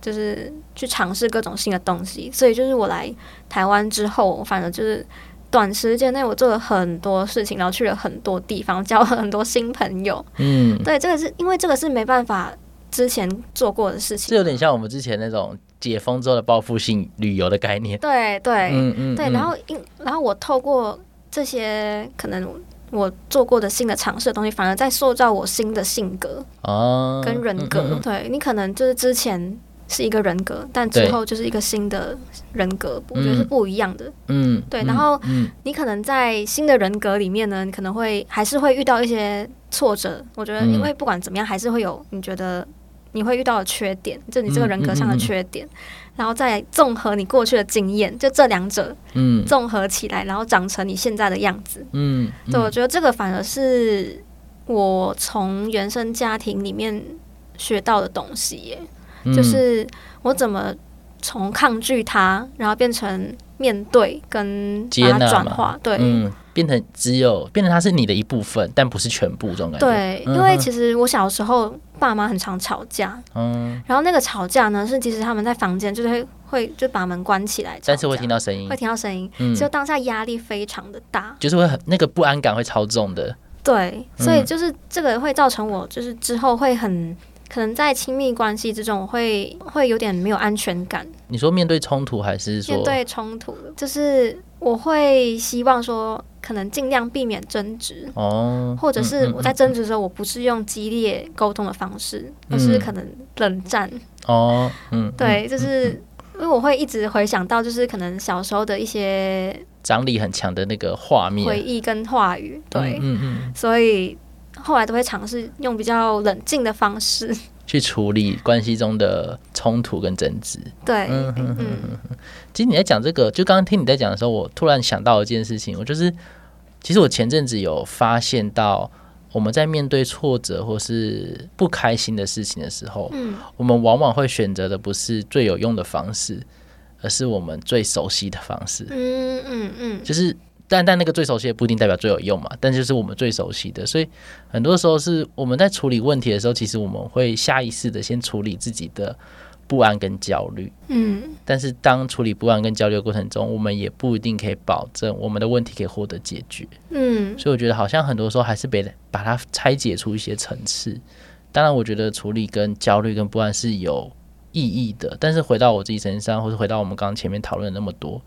就是去尝试各种新的东西。所以就是我来台湾之后，我反而就是短时间内我做了很多事情，然后去了很多地方，交了很多新朋友。嗯，对，这个是因为这个是没办法之前做过的事情，这有点像我们之前那种。解封之后的报复性旅游的概念，对对，嗯嗯，对。然后因然后我透过这些可能我做过的新的尝试的东西，反而在塑造我新的性格哦，跟人格。嗯嗯、对你可能就是之前是一个人格，但之后就是一个新的人格，我觉得是不一样的。嗯，对。然后你可能在新的人格里面呢，你可能会还是会遇到一些挫折。我觉得，因为不管怎么样，还是会有你觉得。你会遇到的缺点，就你这个人格上的缺点，嗯嗯嗯、然后再综合你过去的经验，就这两者，嗯，综合起来，然后长成你现在的样子，嗯，嗯对，我觉得这个反而是我从原生家庭里面学到的东西耶，嗯、就是我怎么从抗拒他，然后变成面对跟把它转化，对。嗯变成只有变成他是你的一部分，但不是全部这种感觉。对，因为其实我小时候爸妈很常吵架，嗯，然后那个吵架呢，是其实他们在房间就是会会就把门关起来，但是会听到声音，会听到声音，嗯，就当下压力非常的大，就是会很那个不安感会超重的。对，所以就是这个会造成我就是之后会很。可能在亲密关系之中，我会会有点没有安全感。你说面对冲突还是说面对冲突？就是我会希望说，可能尽量避免争执哦，或者是我在争执的时候，我不是用激烈沟通的方式，嗯、而是可能冷战哦。嗯，对，就是因为我会一直回想到，就是可能小时候的一些张力很强的那个画面、回忆跟话语。对，嗯嗯，所以。后来都会尝试用比较冷静的方式去处理关系中的冲突跟争执。对，嗯哼哼哼。其实你在讲这个，就刚刚听你在讲的时候，我突然想到一件事情，我就是，其实我前阵子有发现到，我们在面对挫折或是不开心的事情的时候，嗯，我们往往会选择的不是最有用的方式，而是我们最熟悉的方式。嗯嗯嗯，就是。但但那个最熟悉的不一定代表最有用嘛，但就是我们最熟悉的，所以很多时候是我们在处理问题的时候，其实我们会下意识的先处理自己的不安跟焦虑，嗯，但是当处理不安跟焦虑的过程中，我们也不一定可以保证我们的问题可以获得解决，嗯，所以我觉得好像很多时候还是得把它拆解出一些层次。当然，我觉得处理跟焦虑跟不安是有意义的，但是回到我自己身上，或是回到我们刚刚前面讨论的那么多。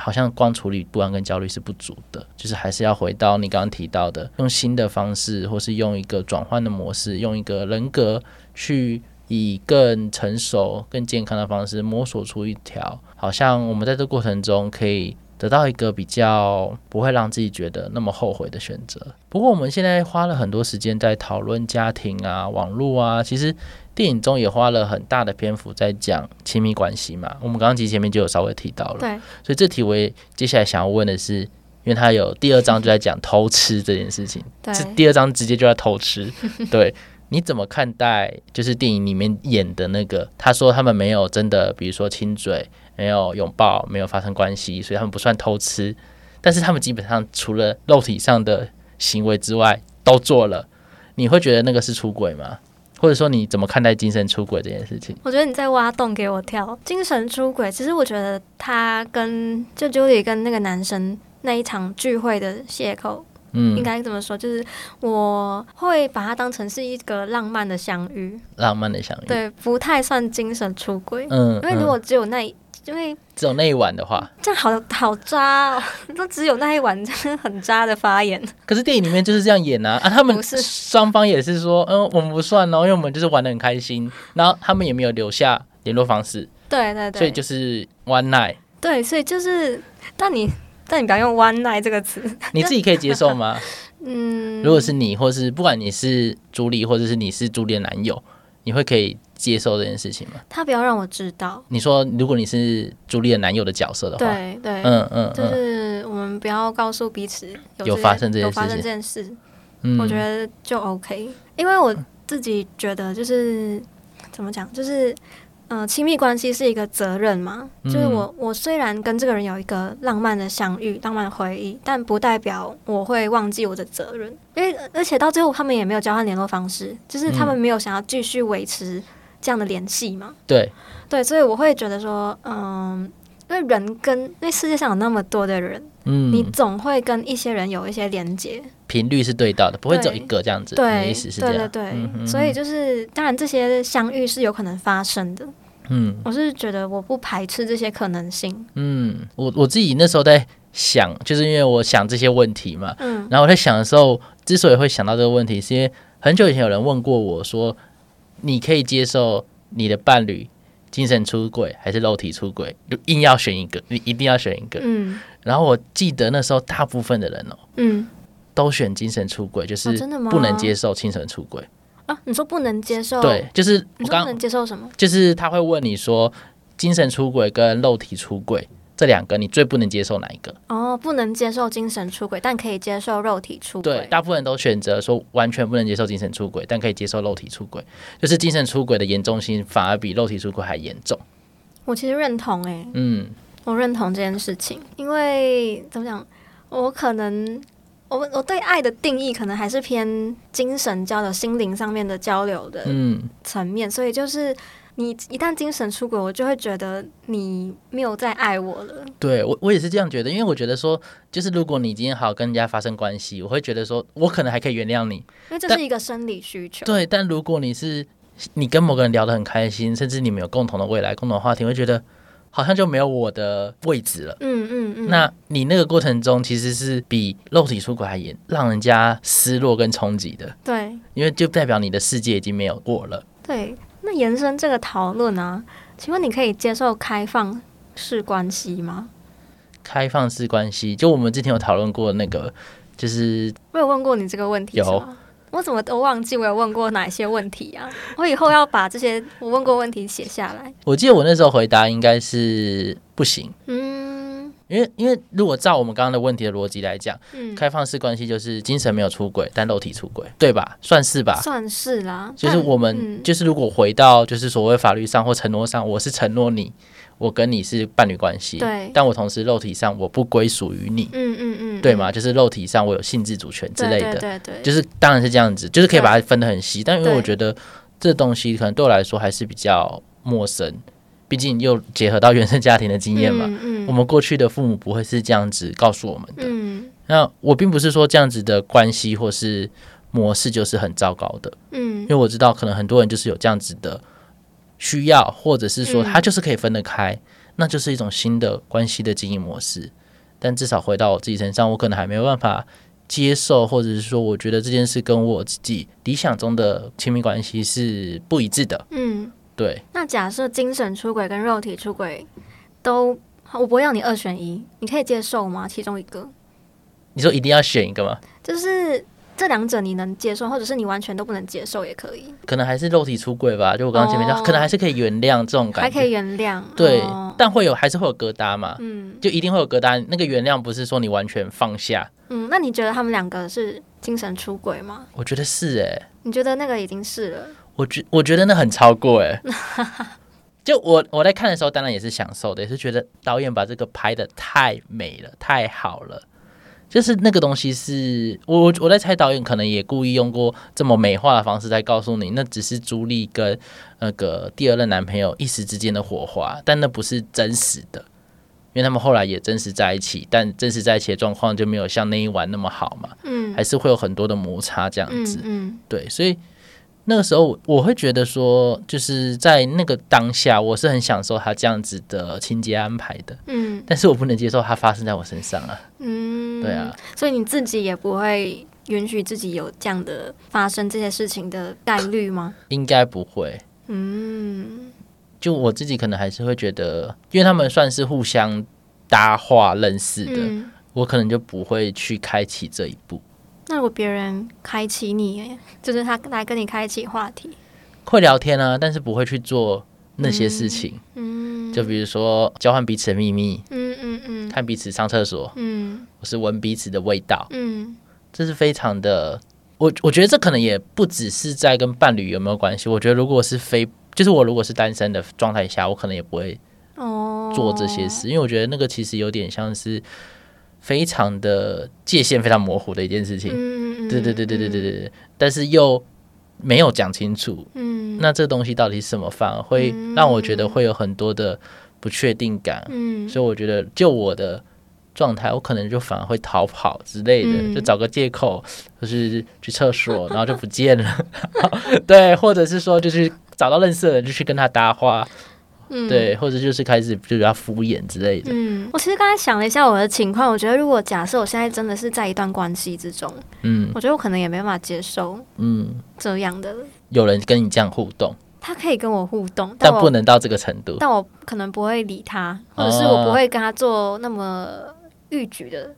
好像光处理不安跟焦虑是不足的，就是还是要回到你刚刚提到的，用新的方式，或是用一个转换的模式，用一个人格去以更成熟、更健康的方式摸索出一条，好像我们在这过程中可以得到一个比较不会让自己觉得那么后悔的选择。不过我们现在花了很多时间在讨论家庭啊、网络啊，其实。电影中也花了很大的篇幅在讲亲密关系嘛，我们刚刚其实前面就有稍微提到了，对，所以这题我也接下来想要问的是，因为他有第二章就在讲偷吃这件事情，这，第二章直接就在偷吃，对，你怎么看待？就是电影里面演的那个，他说他们没有真的，比如说亲嘴，没有拥抱，没有发生关系，所以他们不算偷吃，但是他们基本上除了肉体上的行为之外都做了，你会觉得那个是出轨吗？或者说你怎么看待精神出轨这件事情？我觉得你在挖洞给我跳。精神出轨，其实我觉得他跟就 Julie 跟那个男生那一场聚会的邂逅，嗯，应该怎么说？就是我会把它当成是一个浪漫的相遇，浪漫的相遇，对，不太算精神出轨。嗯，因为如果只有那一。因为只有那一晚的话，这样好好渣哦！都只有那一晚，真的很渣的发言。可是电影里面就是这样演啊！啊，他们双方也是说，嗯，我们不算哦，因为我们就是玩的很开心。然后他们也没有留下联络方式。对对对，所以就是 one night。对，所以就是，但你但你不要用 one night 这个词，你自己可以接受吗？嗯，如果是你，或是不管你是朱莉，或者是你是朱莉的男友，你会可以。接受这件事情吗？他不要让我知道。你说，如果你是朱莉的男友的角色的话，对对，嗯嗯，就是我们不要告诉彼此有，有发生这件事，有发生这件事，嗯，我觉得就 OK。因为我自己觉得，就是怎么讲，就是呃，亲密关系是一个责任嘛，嗯、就是我我虽然跟这个人有一个浪漫的相遇、浪漫的回忆，但不代表我会忘记我的责任。因为而且到最后他们也没有交换联络方式，就是他们没有想要继续维持这样的联系嘛。对对，所以我会觉得说，嗯，因为人跟因为世界上有那么多的人，嗯，你总会跟一些人有一些连接。频率是对到的，不会只有一个这样子。对，意思是这样。对对对，所以就是当然这些相遇是有可能发生的。嗯，我是觉得我不排斥这些可能性。嗯，我我自己那时候在想，就是因为我想这些问题嘛。嗯。然后我在想的时候，之所以会想到这个问题，是因为很久以前有人问过我说：“你可以接受你的伴侣精神出轨还是肉体出轨？就硬要选一个，你一定要选一个。”嗯。然后我记得那时候大部分的人哦，嗯。都选精神出轨，就是不能接受精神出轨啊？你说不能接受？对，就是我刚不能接受什么？就是他会问你说，精神出轨跟肉体出轨这两个，你最不能接受哪一个？哦，不能接受精神出轨，但可以接受肉体出轨。对，大部分人都选择说完全不能接受精神出轨，但可以接受肉体出轨。就是精神出轨的严重性反而比肉体出轨还严重。我其实认同诶、欸，嗯，我认同这件事情，因为怎么讲，我可能。我我对爱的定义可能还是偏精神交流、心灵上面的交流的层面，嗯、所以就是你一旦精神出轨，我就会觉得你没有再爱我了。对，我我也是这样觉得，因为我觉得说，就是如果你今天好好跟人家发生关系，我会觉得说我可能还可以原谅你，因为这是一个生理需求。对，但如果你是你跟某个人聊得很开心，甚至你们有共同的未来、共同的话题，我会觉得。好像就没有我的位置了。嗯嗯嗯。那你那个过程中，其实是比肉体出轨还严，让人家失落跟冲击的。对。因为就代表你的世界已经没有过了。对。那延伸这个讨论啊，请问你可以接受开放式关系吗？开放式关系，就我们之前有讨论过那个，就是我有问过你这个问题。有。我怎么都忘记我有问过哪些问题啊？我以后要把这些我问过问题写下来。我记得我那时候回答应该是不行。嗯，因为因为如果照我们刚刚的问题的逻辑来讲，嗯，开放式关系就是精神没有出轨，但肉体出轨，对吧？算是吧？算是啦。就是我们、嗯、就是如果回到就是所谓法律上或承诺上，我是承诺你。我跟你是伴侣关系，对，但我同时肉体上我不归属于你，嗯嗯嗯，对吗？就是肉体上我有性自主权之类的，对对对，就是当然是这样子，就是可以把它分得很细，但因为我觉得这东西可能对我来说还是比较陌生，毕竟又结合到原生家庭的经验嘛，嗯，我们过去的父母不会是这样子告诉我们的，嗯，那我并不是说这样子的关系或是模式就是很糟糕的，嗯，因为我知道可能很多人就是有这样子的。需要，或者是说他就是可以分得开，嗯、那就是一种新的关系的经营模式。但至少回到我自己身上，我可能还没有办法接受，或者是说，我觉得这件事跟我自己理想中的亲密关系是不一致的。嗯，对。那假设精神出轨跟肉体出轨都，我不会要你二选一，你可以接受吗？其中一个？你说一定要选一个吗？就是。这两者你能接受，或者是你完全都不能接受也可以。可能还是肉体出轨吧，就我刚刚前面讲，哦、可能还是可以原谅这种感觉，还可以原谅。对，哦、但会有还是会有疙瘩嘛？嗯，就一定会有疙瘩。那个原谅不是说你完全放下。嗯，那你觉得他们两个是精神出轨吗？我觉得是哎、欸。你觉得那个已经是了？我觉我觉得那很超过哎、欸。就我我在看的时候，当然也是享受的，也是觉得导演把这个拍的太美了，太好了。就是那个东西是我我在猜导演可能也故意用过这么美化的方式在告诉你，那只是朱莉跟那个第二任男朋友一时之间的火花，但那不是真实的，因为他们后来也真实在一起，但真实在一起的状况就没有像那一晚那么好嘛，嗯，还是会有很多的摩擦这样子，嗯，嗯对，所以。那个时候我会觉得说，就是在那个当下，我是很享受他这样子的情节安排的，嗯，但是我不能接受它发生在我身上啊，嗯，对啊，所以你自己也不会允许自己有这样的发生这些事情的概率吗？应该不会，嗯，就我自己可能还是会觉得，因为他们算是互相搭话认识的，嗯，我可能就不会去开启这一步。那如果别人开启你，就是他来跟你开启话题，会聊天啊，但是不会去做那些事情。嗯，嗯就比如说交换彼此的秘密，嗯嗯嗯，看彼此上厕所，嗯，或是闻彼此的味道，嗯，这是非常的。我我觉得这可能也不只是在跟伴侣有没有关系。我觉得如果是非就是我如果是单身的状态下，我可能也不会做这些事，哦、因为我觉得那个其实有点像是非常的界限非常模糊的一件事情。嗯对对对对对对对，嗯、但是又没有讲清楚。嗯，那这东西到底是什么，反而会让我觉得会有很多的不确定感。嗯，所以我觉得就我的。状态，我可能就反而会逃跑之类的，嗯、就找个借口，就是去厕所，然后就不见了。对，或者是说，就是找到认识的人就去跟他搭话，嗯、对，或者就是开始就比较敷衍之类的。嗯，我其实刚才想了一下我的情况，我觉得如果假设我现在真的是在一段关系之中，嗯，我觉得我可能也没办法接受，嗯，这样的有人跟你这样互动，他可以跟我互动，但，但不能到这个程度。但我可能不会理他，或者是我不会跟他做那么。欲举的，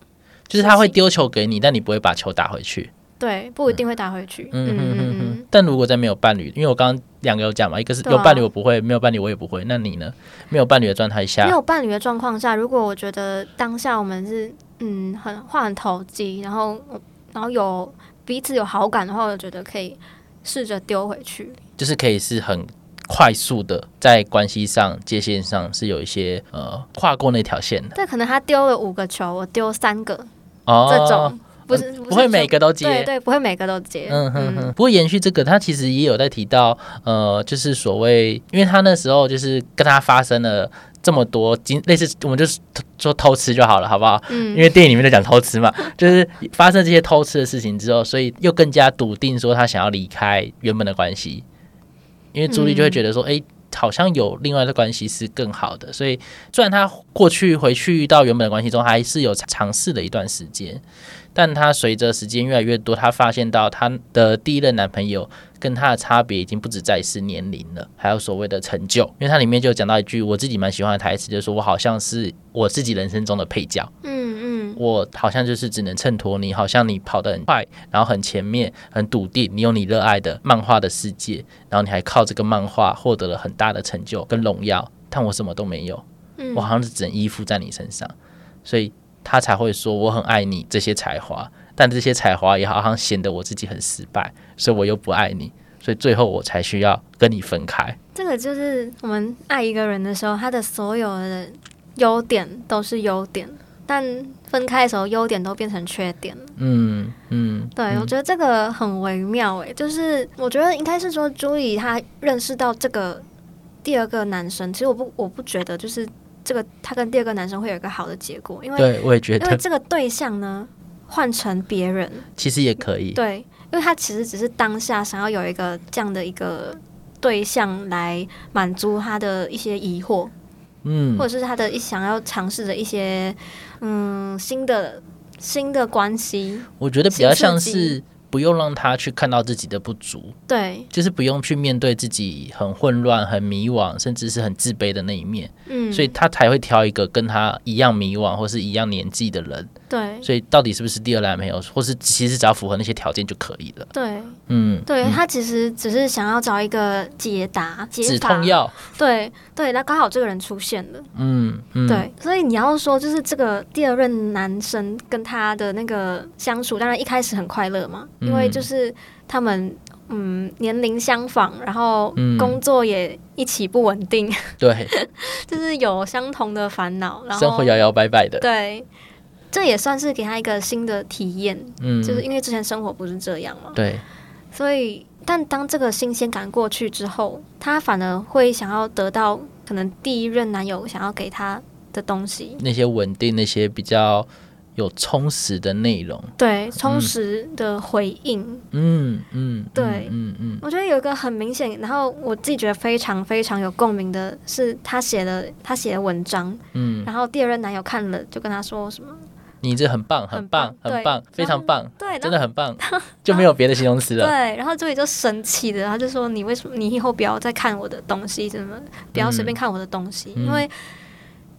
就是他会丢球给你，但你不会把球打回去。对，不一定会打回去。嗯嗯嗯。但如果在没有伴侣，因为我刚刚两个有讲嘛，一个是有伴侣我不会，没有伴侣我也不会。那你呢？没有伴侣的状态下，没有伴侣的状况下，如果我觉得当下我们是嗯很话很投机，然后然后有彼此有好感的话，我觉得可以试着丢回去，就是可以是很。快速的在关系上界限上是有一些呃跨过那条线的。对，可能他丢了五个球，我丢三个，哦，这种不是不会每个都接，对对，不会每个都接。嗯哼哼。不过延续这个，他其实也有在提到，呃，就是所谓，因为他那时候就是跟他发生了这么多，类似我们就是说偷吃就好了，好不好？嗯。因为电影里面在讲偷吃嘛，就是发生这些偷吃的事情之后，所以又更加笃定说他想要离开原本的关系。因为朱莉就会觉得说，哎、欸，好像有另外的关系是更好的，所以虽然他过去回去到原本的关系中，还是有尝试了一段时间，但她随着时间越来越多，她发现到她的第一任男朋友跟她的差别已经不止在是年龄了，还有所谓的成就。因为它里面就讲到一句我自己蛮喜欢的台词，就是说我好像是我自己人生中的配角。嗯。我好像就是只能衬托你，好像你跑得很快，然后很前面，很笃定，你有你热爱的漫画的世界，然后你还靠这个漫画获得了很大的成就跟荣耀，但我什么都没有，我好像是只能依附在你身上，所以他才会说我很爱你这些才华，但这些才华也好像显得我自己很失败，所以我又不爱你，所以最后我才需要跟你分开。这个就是我们爱一个人的时候，他的所有的优点都是优点。但分开的时候，优点都变成缺点了。嗯嗯，对，嗯、我觉得这个很微妙诶，就是我觉得应该是说，朱莉她认识到这个第二个男生，其实我不我不觉得就是这个他跟第二个男生会有一个好的结果，因为对我也觉得，因为这个对象呢换成别人其实也可以。对，因为他其实只是当下想要有一个这样的一个对象来满足他的一些疑惑。嗯，或者是他的一想要尝试的一些嗯新的新的关系，我觉得比较像是不用让他去看到自己的不足，对，就是不用去面对自己很混乱、很迷惘，甚至是很自卑的那一面，嗯，所以他才会挑一个跟他一样迷惘或是一样年纪的人。对，所以到底是不是第二男朋友，或是其实只要符合那些条件就可以了。对，嗯，对他其实只是想要找一个解答、解止痛药。对对，那刚好这个人出现了。嗯，嗯对，所以你要说，就是这个第二任男生跟他的那个相处，当然一开始很快乐嘛，因为就是他们嗯年龄相仿，然后工作也一起不稳定。对，就是有相同的烦恼，然后生活摇摇摆摆的。对。这也算是给他一个新的体验，嗯，就是因为之前生活不是这样嘛，对，所以，但当这个新鲜感过去之后，他反而会想要得到可能第一任男友想要给他的东西，那些稳定、那些比较有充实的内容，对，充实的回应，嗯嗯，对，嗯嗯，我觉得有一个很明显，然后我自己觉得非常非常有共鸣的是他写的他写的文章，嗯，然后第二任男友看了就跟他说什么。你这很棒，很棒，很棒，非常棒，对，真的很棒，就没有别的形容词了。对，然后助理就生气的，他就说：“你为什么？你以后不要再看我的东西，怎么不要随便看我的东西？因为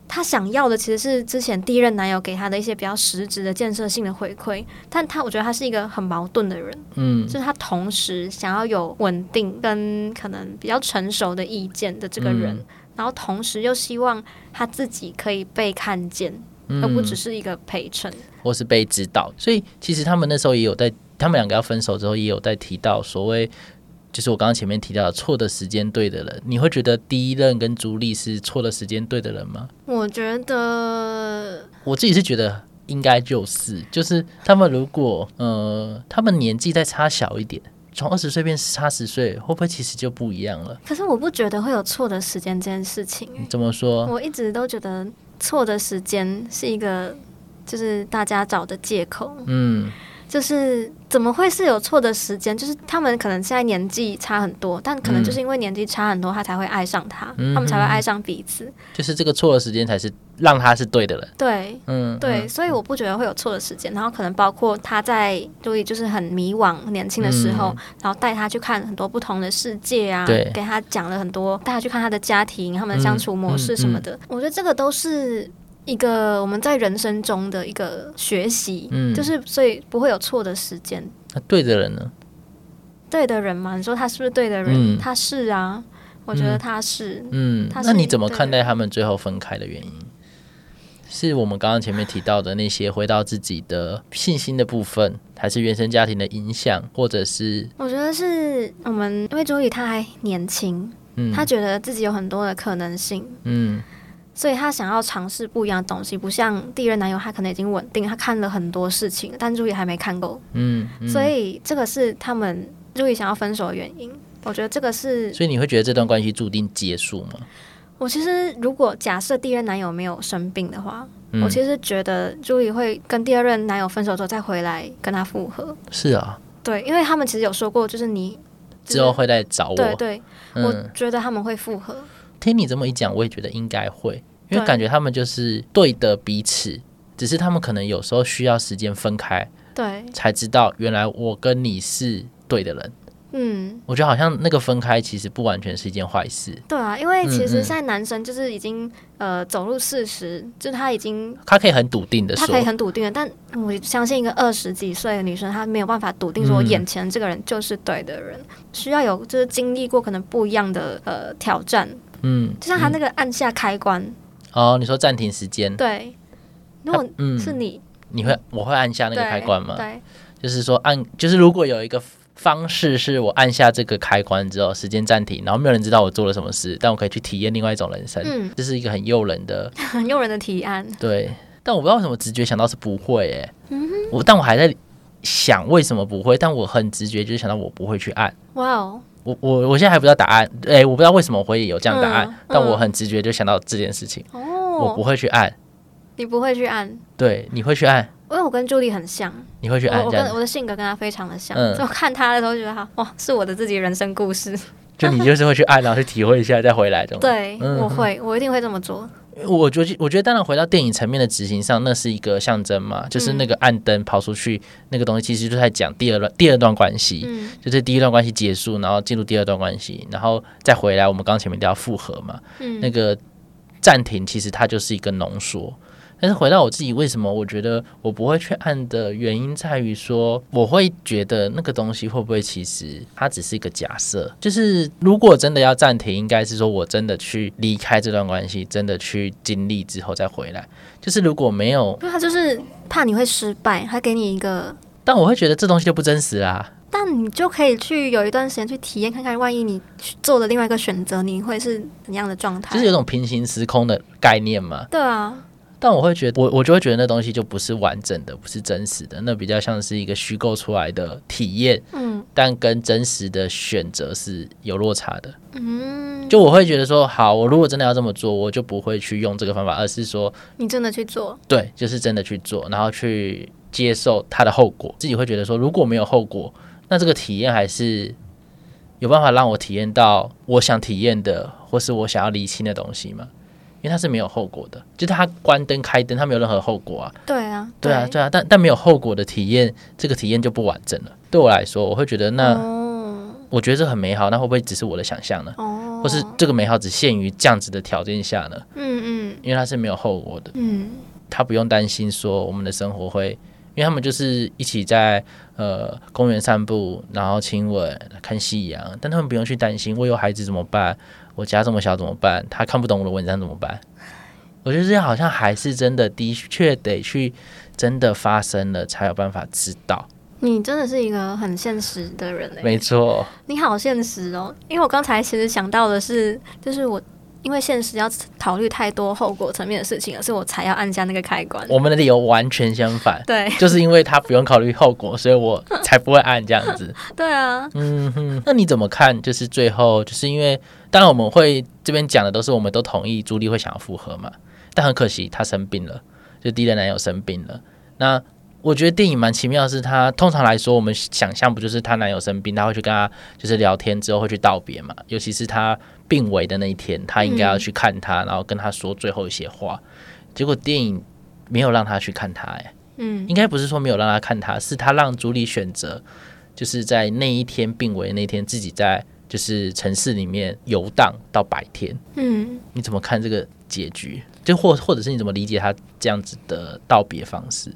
他想要的其实是之前第一任男友给他的一些比较实质的建设性的回馈，但他我觉得他是一个很矛盾的人，嗯，就是他同时想要有稳定跟可能比较成熟的意见的这个人，然后同时又希望他自己可以被看见。”而不只是一个陪衬，或是被指导。所以其实他们那时候也有在，他们两个要分手之后，也有在提到所谓就是我刚刚前面提到的错的时间对的人，你会觉得第一任跟朱莉是错的时间对的人吗？我觉得，我自己是觉得应该就是，就是他们如果呃，他们年纪再差小一点，从二十岁变差十岁，会不会其实就不一样了？可是我不觉得会有错的时间这件事情。怎么说？我一直都觉得错的时间是一个，就是大家找的借口。嗯。就是怎么会是有错的时间？就是他们可能现在年纪差很多，但可能就是因为年纪差很多，他才会爱上他，嗯、他们才会爱上彼此。就是这个错的时间才是让他是对的人。对，嗯，对，所以我不觉得会有错的时间。然后可能包括他在注意，就是很迷惘、年轻的时候，嗯、然后带他去看很多不同的世界啊，给他讲了很多，带他去看他的家庭、他们的相处模式什么的。我觉得这个都是。一个我们在人生中的一个学习，嗯，就是所以不会有错的时间。那对的人呢？对的人嘛，你说他是不是对的人？嗯、他是啊，我觉得他是。嗯，他是，那你怎么看待他们最后分开的原因？是我们刚刚前面提到的那些回到自己的信心的部分，还是原生家庭的影响，或者是？我觉得是我们，因为周宇他还年轻，嗯，他觉得自己有很多的可能性，嗯。所以他想要尝试不一样的东西，不像第一任男友，他可能已经稳定，他看了很多事情，但朱莉还没看够。嗯，嗯，所以这个是他们朱莉想要分手的原因。我觉得这个是。所以你会觉得这段关系注定结束吗？我其实如果假设第一任男友没有生病的话，嗯、我其实觉得朱莉会跟第二任男友分手之后再回来跟他复合。是啊，对，因为他们其实有说过，就是你、就是、之后会来找我。对对，嗯、我觉得他们会复合。听你这么一讲，我也觉得应该会，因为感觉他们就是对的彼此，只是他们可能有时候需要时间分开，对，才知道原来我跟你是对的人。嗯，我觉得好像那个分开其实不完全是一件坏事。对啊，因为其实现在男生就是已经、嗯、呃走入四十，就是他已经他可以很笃定的说，他可以很笃定的，但我相信一个二十几岁的女生，她没有办法笃定说眼前这个人就是对的人，嗯、需要有就是经历过可能不一样的呃挑战。嗯，就像他那个按下开关、嗯、哦，你说暂停时间，对，如果是你，你会我会按下那个开关吗？对，对。就是说按，就是如果有一个方式是我按下这个开关之后，时间暂停，然后没有人知道我做了什么事，但我可以去体验另外一种人生，嗯，这是一个很诱人的、很诱人的提案。对，但我不知道为什么直觉想到是不会、欸，哎，我但我还在想为什么不会，但我很直觉就是想到我不会去按。哇哦。我我我现在还不知道答案，哎、欸，我不知道为什么我会有这样的答案，嗯嗯、但我很直觉就想到这件事情。哦，我不会去按，你不会去按，对，你会去按，因为我跟朱莉很像，你会去按，我跟我的性格跟她非常的像，嗯、所以我看他的时候觉得他哇，是我的自己人生故事，就你就是会去按，然后去体会一下再回来这种，对，嗯、我会，我一定会这么做。我觉得，我觉得，当然回到电影层面的执行上，那是一个象征嘛，就是那个暗灯跑出去，那个东西其实就在讲第二段第二段关系，嗯、就是第一段关系结束，然后进入第二段关系，然后再回来，我们刚前面都要复合嘛，嗯、那个暂停其实它就是一个浓缩。但是回到我自己，为什么我觉得我不会去按的原因在于说，我会觉得那个东西会不会其实它只是一个假设，就是如果真的要暂停，应该是说我真的去离开这段关系，真的去经历之后再回来。就是如果没有，他就是怕你会失败，他给你一个，但我会觉得这东西就不真实啦。但你就可以去有一段时间去体验看看，万一你做了另外一个选择，你会是怎样的状态？就是有种平行时空的概念嘛？对啊。但我会觉得，我我就会觉得那东西就不是完整的，不是真实的，那比较像是一个虚构出来的体验，嗯，但跟真实的选择是有落差的，嗯，就我会觉得说，好，我如果真的要这么做，我就不会去用这个方法，而是说，你真的去做，对，就是真的去做，然后去接受它的后果，自己会觉得说，如果没有后果，那这个体验还是有办法让我体验到我想体验的，或是我想要理清的东西吗？因为它是没有后果的，就是他关灯开灯，他没有任何后果啊。对啊，对，对啊，对啊，但但没有后果的体验，这个体验就不完整了。对我来说，我会觉得那，哦、我觉得这很美好，那会不会只是我的想象呢？哦，或是这个美好只限于这样子的条件下呢？嗯嗯，因为它是没有后果的。嗯，他不用担心说我们的生活会，因为他们就是一起在呃公园散步，然后亲吻、看夕阳，但他们不用去担心我有孩子怎么办。我家这么小怎么办？他看不懂我的文章怎么办？我觉得这样好像还是真的，的确得去真的发生了才有办法知道。你真的是一个很现实的人，没错，你好现实哦。因为我刚才其实想到的是，就是我因为现实要考虑太多后果层面的事情，所以我才要按下那个开关。我们的理由完全相反，对，就是因为他不用考虑后果，所以我才不会按这样子。对啊，嗯哼，那你怎么看？就是最后，就是因为当然我们会这边讲的都是我们都同意朱莉会想要复合嘛，但很可惜她生病了，就第一任男友生病了，那。我觉得电影蛮奇妙的是，他通常来说，我们想象不就是她男友生病，她会去跟他就是聊天之后会去道别嘛？尤其是她病危的那一天，她应该要去看他，然后跟他说最后一些话。结果电影没有让他去看他，哎，嗯，应该不是说没有让他看他，是他让朱莉选择，就是在那一天病危那天，自己在就是城市里面游荡到白天。嗯，你怎么看这个结局？就或或者是你怎么理解他这样子的道别方式？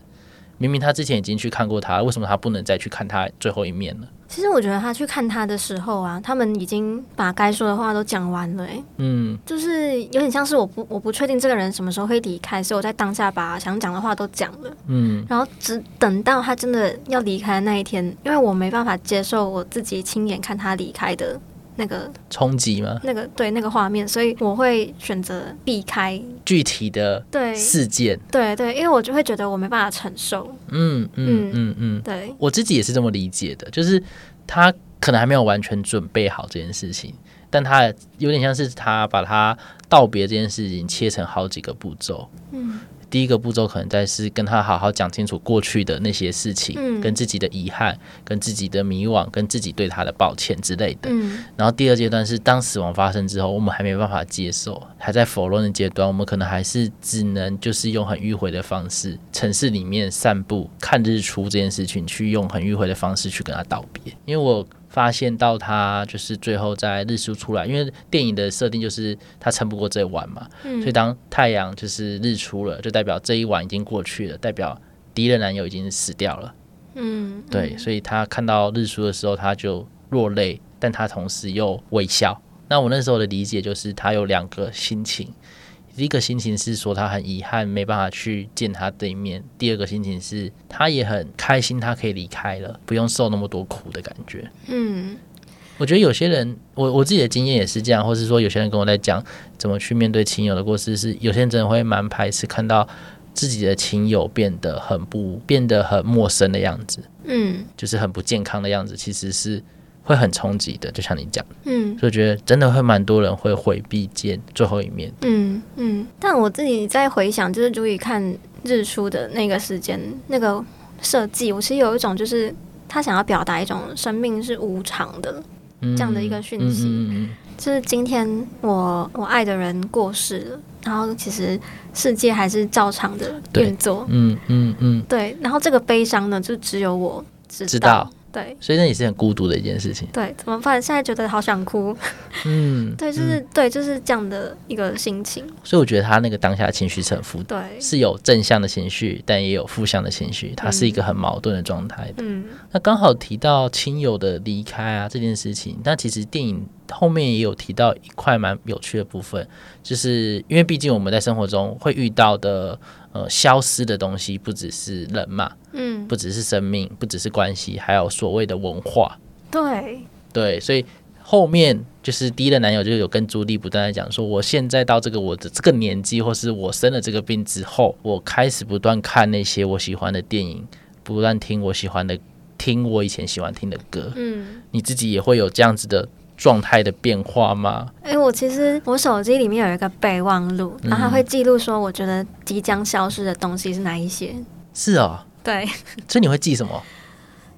明明他之前已经去看过他，为什么他不能再去看他最后一面呢？其实我觉得他去看他的时候啊，他们已经把该说的话都讲完了。哎，嗯，就是有点像是我不我不确定这个人什么时候会离开，所以我在当下把想讲的话都讲了。嗯，然后只等到他真的要离开的那一天，因为我没办法接受我自己亲眼看他离开的。那个冲击吗？那个对那个画面，所以我会选择避开具体的对事件。对对，因为我就会觉得我没办法承受。嗯嗯嗯嗯，对，我自己也是这么理解的，就是他可能还没有完全准备好这件事情，但他有点像是他把他道别这件事情切成好几个步骤。嗯。第一个步骤可能在是跟他好好讲清楚过去的那些事情，嗯、跟自己的遗憾、跟自己的迷惘、跟自己对他的抱歉之类的。嗯、然后第二阶段是当死亡发生之后，我们还没办法接受，还在否认的阶段，我们可能还是只能就是用很迂回的方式，城市里面散步看日出这件事情，去用很迂回的方式去跟他道别。因为我。发现到他就是最后在日出出来，因为电影的设定就是他撑不过这一晚嘛，嗯、所以当太阳就是日出了，就代表这一晚已经过去了，代表第一任男友已经死掉了。嗯，对，所以他看到日出的时候，他就落泪，但他同时又微笑。那我那时候的理解就是，他有两个心情。第一个心情是说他很遗憾没办法去见他对面，第二个心情是他也很开心他可以离开了，不用受那么多苦的感觉。嗯，我觉得有些人，我我自己的经验也是这样，或是说有些人跟我在讲怎么去面对亲友的过世，是有些人真的会蛮排斥看到自己的亲友变得很不变得很陌生的样子，嗯，就是很不健康的样子，其实是。会很冲击的，就像你讲，嗯，所以我觉得真的会蛮多人会回避见最后一面，嗯嗯。但我自己在回想，就是注意看日出的那个时间，那个设计，我其实有一种就是他想要表达一种生命是无常的、嗯、这样的一个讯息，嗯嗯嗯、就是今天我我爱的人过世了，然后其实世界还是照常的运作，嗯嗯嗯，对。然后这个悲伤呢，就只有我知道。知道对，所以那也是很孤独的一件事情。对，怎么办？现在觉得好想哭。嗯，对，就是、嗯、对，就是这样的一个心情。所以我觉得他那个当下情绪是很复杂，对，是有正向的情绪，但也有负向的情绪，它是一个很矛盾的状态的。嗯，那刚好提到亲友的离开啊这件事情，那其实电影后面也有提到一块蛮有趣的部分，就是因为毕竟我们在生活中会遇到的。呃，消失的东西不只是人嘛，嗯，不只是生命，不只是关系，还有所谓的文化。对对，所以后面就是第一任男友就有跟朱莉不断在讲说，我现在到这个我的这个年纪，或是我生了这个病之后，我开始不断看那些我喜欢的电影，不断听我喜欢的，听我以前喜欢听的歌。嗯，你自己也会有这样子的。状态的变化吗？哎、欸，我其实我手机里面有一个备忘录，然后它会记录说，我觉得即将消失的东西是哪一些。是哦，对，所以你会记什么？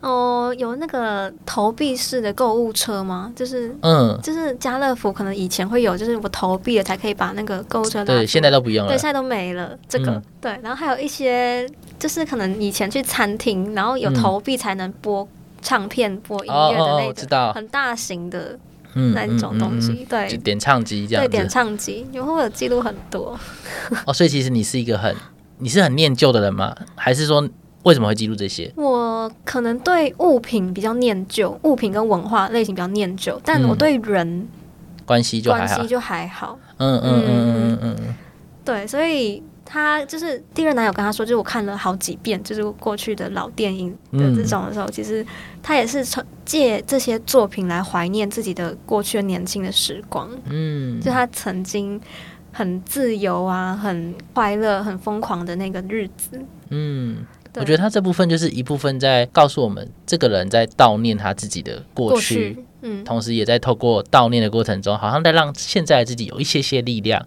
哦，有那个投币式的购物车吗？就是，嗯，就是家乐福可能以前会有，就是我投币了才可以把那个购物车。对，现在都不用了。对，现在都没了。这个、嗯、对，然后还有一些，就是可能以前去餐厅，然后有投币才能播唱片、播音乐的那种、个，哦哦、知道很大型的。嗯，那种东西，嗯嗯嗯、对，点唱机这样子，对，点唱机，你会不会有记录很多？哦，所以其实你是一个很，你是很念旧的人吗？还是说为什么会记录这些？我可能对物品比较念旧，物品跟文化类型比较念旧，但我对人、嗯、关系就还好，关系就还好。嗯嗯嗯嗯嗯嗯，对，所以。他就是第二男友跟他说，就是我看了好几遍，就是过去的老电影的这种的时候，嗯、其实他也是从借这些作品来怀念自己的过去的年轻的时光。嗯，就他曾经很自由啊，很快乐、很疯狂的那个日子。嗯。我觉得他这部分就是一部分在告诉我们，这个人在悼念他自己的过去，过去嗯，同时也在透过悼念的过程中，好像在让现在的自己有一些些力量。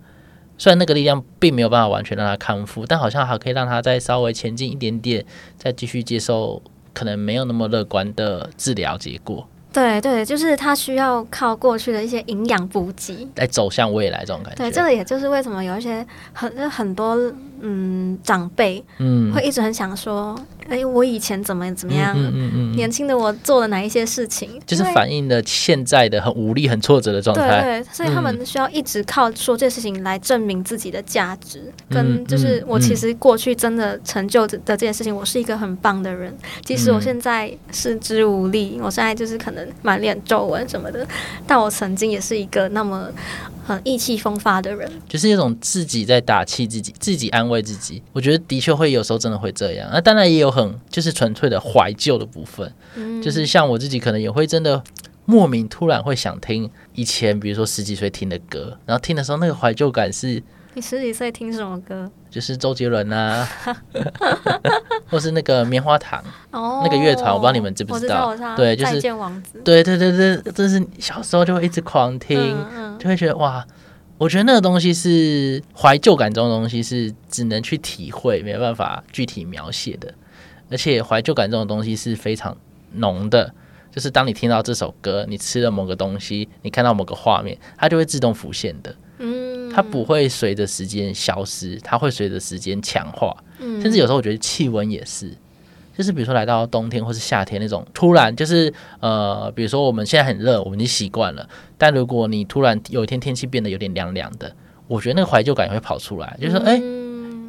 虽然那个力量并没有办法完全让他康复，但好像还可以让他再稍微前进一点点，再继续接受可能没有那么乐观的治疗结果。对对，就是他需要靠过去的一些营养补给来走向未来这种感觉。对，这个也就是为什么有一些很很多嗯长辈嗯会一直很想说。哎，我以前怎么怎么样？嗯嗯嗯、年轻的我做了哪一些事情？就是反映了现在的很无力、很挫折的状态。对，所以他们需要一直靠说这些事情来证明自己的价值，嗯、跟就是我其实过去真的成就的这件事情，我是一个很棒的人。即使我现在四肢无力，我现在就是可能满脸皱纹什么的，但我曾经也是一个那么很意气风发的人。就是一种自己在打气自己，自己安慰自己。我觉得的确会有时候真的会这样。那当然也有很。就是纯粹的怀旧的部分，嗯，就是像我自己可能也会真的莫名突然会想听以前，比如说十几岁听的歌，然后听的时候那个怀旧感是。你十几岁听什么歌？就是周杰伦啊，或是那个棉花糖哦，那个乐团，我不知道你们知不知道？对，就是再见王子。对对对对，就是小时候就会一直狂听，嗯嗯，就会觉得哇。我觉得那个东西是怀旧感这种东西，是只能去体会，没办法具体描写的。而且怀旧感这种东西是非常浓的，就是当你听到这首歌，你吃了某个东西，你看到某个画面，它就会自动浮现的。嗯，它不会随着时间消失，它会随着时间强化。嗯，甚至有时候我觉得气温也是。就是比如说来到冬天或是夏天那种突然就是呃，比如说我们现在很热，我们已经习惯了。但如果你突然有一天天气变得有点凉凉的，我觉得那个怀旧感也会跑出来，就是说，哎、欸，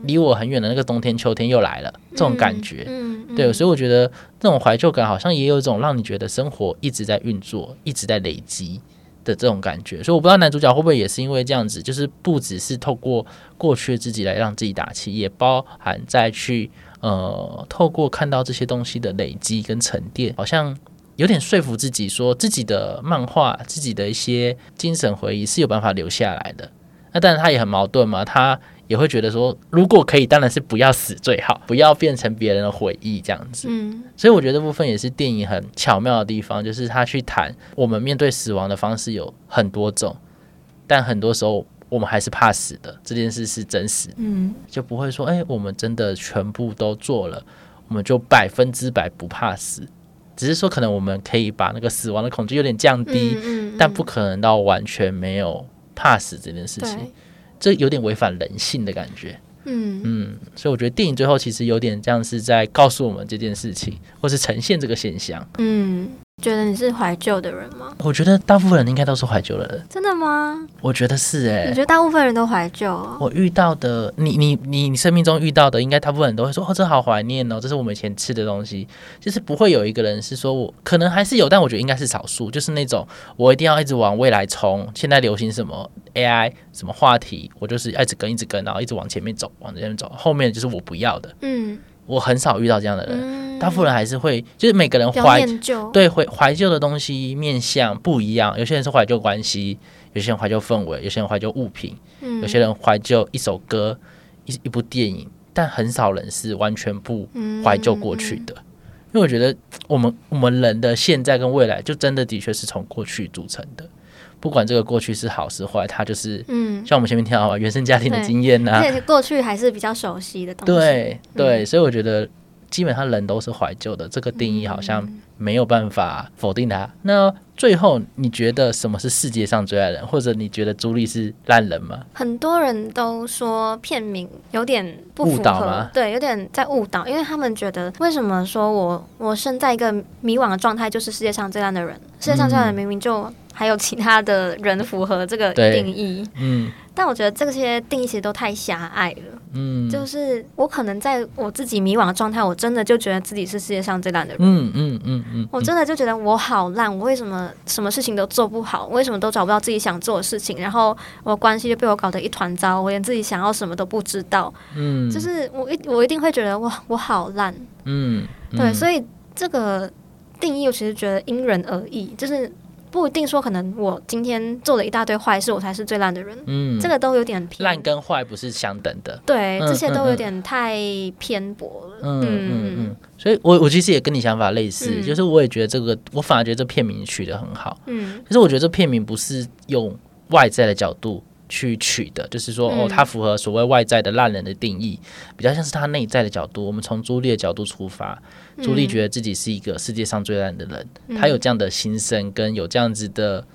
离我很远的那个冬天秋天又来了，这种感觉。嗯嗯、对，所以我觉得这种怀旧感好像也有一种让你觉得生活一直在运作、一直在累积的这种感觉。所以我不知道男主角会不会也是因为这样子，就是不只是透过过去的自己来让自己打气，也包含再去。呃，透过看到这些东西的累积跟沉淀，好像有点说服自己，说自己的漫画、自己的一些精神回忆是有办法留下来的。那当然，他也很矛盾嘛，他也会觉得说，如果可以，当然是不要死最好，不要变成别人的回忆这样子。嗯，所以我觉得这部分也是电影很巧妙的地方，就是他去谈我们面对死亡的方式有很多种，但很多时候。我们还是怕死的，这件事是真实，嗯，就不会说，哎、欸，我们真的全部都做了，我们就百分之百不怕死，只是说可能我们可以把那个死亡的恐惧有点降低，嗯嗯嗯、但不可能到完全没有怕死这件事情，这有点违反人性的感觉，嗯。嗯，所以我觉得电影最后其实有点像是在告诉我们这件事情，或是呈现这个现象，嗯。觉得你是怀旧的人吗？我觉得大部分人应该都是怀旧的人。真的吗？我觉得是哎、欸。你觉得大部分人都怀旧、哦？我遇到的，你你你你生命中遇到的，应该大部分人都会说：“哦，这好怀念哦，这是我们以前吃的东西。”就是不会有一个人是说我可能还是有，但我觉得应该是少数。就是那种我一定要一直往未来冲，现在流行什么 AI 什么话题，我就是一直跟一直跟，然后一直往前面走，往前面走，后面就是我不要的。嗯。我很少遇到这样的人，嗯、大部分人还是会，就是每个人怀对怀怀旧的东西面向不一样。有些人是怀旧关系，有些人怀旧氛围，有些人怀旧物品，嗯、有些人怀旧一首歌、一一部电影，但很少人是完全不怀旧过去的。嗯、因为我觉得，我们我们人的现在跟未来，就真的的确是从过去组成的。不管这个过去是好是坏，它就是，嗯，像我们前面提到原生家庭的经验呐、啊，而且过去还是比较熟悉的东西。对对，嗯、所以我觉得基本上人都是怀旧的，这个定义好像没有办法否定它。嗯、那最后，你觉得什么是世界上最爱人，或者你觉得朱莉是烂人吗？很多人都说片名有点不符合，误导吗？对，有点在误导，因为他们觉得为什么说我我身在一个迷惘的状态，就是世界上最烂的人？世界上最烂的人明明就。还有其他的人符合这个定义。嗯，但我觉得这些定义其实都太狭隘了。嗯，就是我可能在我自己迷惘的状态，我真的就觉得自己是世界上最烂的人。嗯嗯嗯嗯，我真的就觉得我好烂，我为什么什么事情都做不好？为什么都找不到自己想做的事情？然后我关系就被我搞得一团糟，我连自己想要什么都不知道。嗯，就是我一我一定会觉得哇，我好烂。嗯，嗯对，所以这个定义我其实觉得因人而异，就是。不一定说，可能我今天做了一大堆坏事，我才是最烂的人。嗯，这个都有点偏。烂跟坏不是相等的。对，这些都有点太偏颇了。嗯嗯嗯。所以我我其实也跟你想法类似，嗯、就是我也觉得这个，我反而觉得这片名取得很好。嗯。可是我觉得这片名不是用外在的角度去取的，就是说哦，它符合所谓外在的烂人的定义，比较像是他内在的角度。我们从朱莉的角度出发。朱莉觉得自己是一个世界上最烂的人，嗯、她有这样的心声，跟有这样子的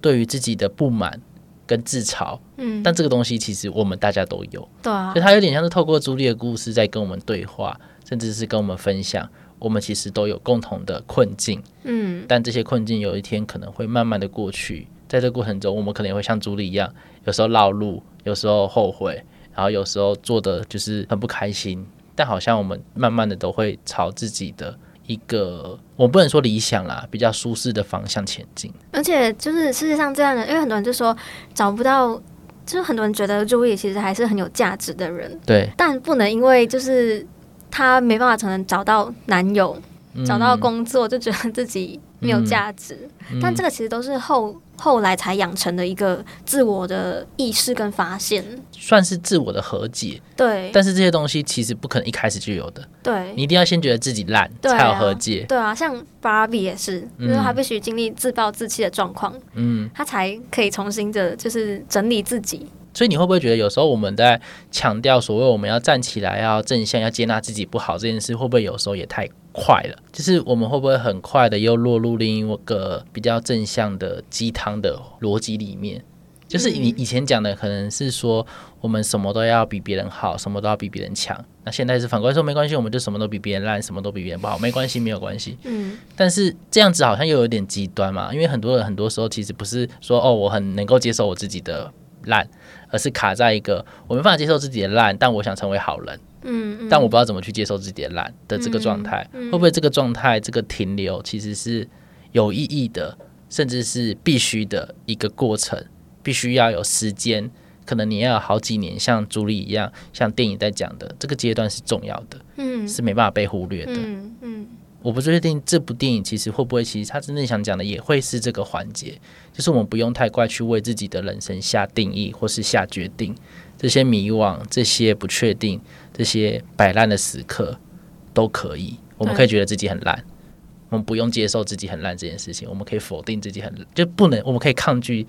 对于自己的不满跟自嘲。嗯，但这个东西其实我们大家都有，对啊，所以她有点像是透过朱莉的故事在跟我们对话，甚至是跟我们分享，我们其实都有共同的困境。嗯，但这些困境有一天可能会慢慢的过去，在这个过程中，我们可能也会像朱莉一样，有时候绕路，有时候后悔，然后有时候做的就是很不开心。但好像我们慢慢的都会朝自己的一个，我不能说理想啦，比较舒适的方向前进。而且就是世界上这样的，因为很多人就说找不到，就是很多人觉得朱莉其实还是很有价值的人。对，但不能因为就是他没办法才能找到男友，嗯、找到工作，就觉得自己没有价值。嗯、但这个其实都是后。后来才养成的一个自我的意识跟发现，算是自我的和解。对，但是这些东西其实不可能一开始就有的。对，你一定要先觉得自己烂，对啊，才有和解。对啊，像芭比也是，就是他必须经历自暴自弃的状况，嗯，他才可以重新的，就是整理自己。所以你会不会觉得有时候我们在强调所谓我们要站起来、要正向、要接纳自己不好这件事，会不会有时候也太快了？就是我们会不会很快的又落入另一个比较正向的鸡汤的逻辑里面？就是你以前讲的可能是说我们什么都要比别人好，什么都要比别人强。那现在是反过来说，没关系，我们就什么都比别人烂，什么都比别人不好，没关系，没有关系。嗯。但是这样子好像又有点极端嘛，因为很多人很多时候其实不是说哦，我很能够接受我自己的烂。而是卡在一个我没办法接受自己的烂，但我想成为好人，嗯，嗯，但我不知道怎么去接受自己的烂的这个状态，嗯嗯、会不会这个状态这个停留其实是有意义的，甚至是必须的一个过程，必须要有时间，可能你要有好几年，像朱莉一样，像电影在讲的这个阶段是重要的，嗯，是没办法被忽略的，嗯。嗯我不确定这部电影其实会不会，其实他真正想讲的也会是这个环节，就是我们不用太快去为自己的人生下定义或是下决定，这些迷惘、这些不确定、这些摆烂的时刻都可以，我们可以觉得自己很烂，我们不用接受自己很烂这件事情，我们可以否定自己很烂，就不能，我们可以抗拒。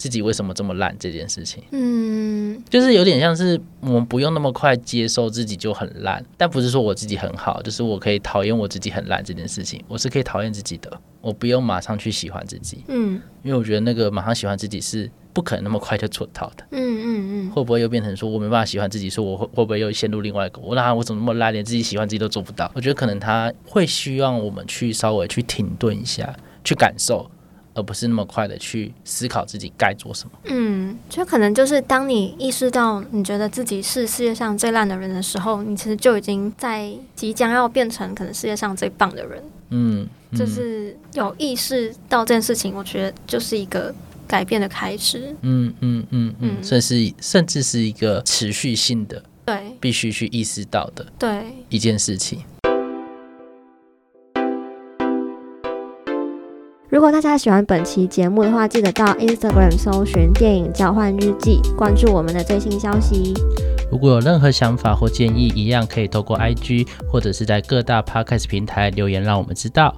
自己为什么这么烂这件事情，嗯，就是有点像是我们不用那么快接受自己就很烂，但不是说我自己很好，就是我可以讨厌我自己很烂这件事情，我是可以讨厌自己的，我不用马上去喜欢自己，嗯，因为我觉得那个马上喜欢自己是不可能那么快就做到的，嗯。嗯嗯，会不会又变成说我没办法喜欢自己，说我会会不会又陷入另外一个我那我怎么那么烂，连自己喜欢自己都做不到？我觉得可能他会希望我们去稍微去停顿一下，去感受。而不是那么快的去思考自己该做什么。嗯，就可能就是当你意识到你觉得自己是世界上最烂的人的时候，你其实就已经在即将要变成可能世界上最棒的人。嗯，嗯，就是有意识到这件事情，我觉得就是一个改变的开始。嗯嗯嗯嗯，这是甚至是一个持续性的，对，必须去意识到的，对，一件事情。如果大家喜欢本期节目的话，记得到 Instagram 搜寻电影交换日记，关注我们的最新消息。如果有任何想法或建议，一样可以透过 IG 或者是在各大 Podcast 平台留言，让我们知道。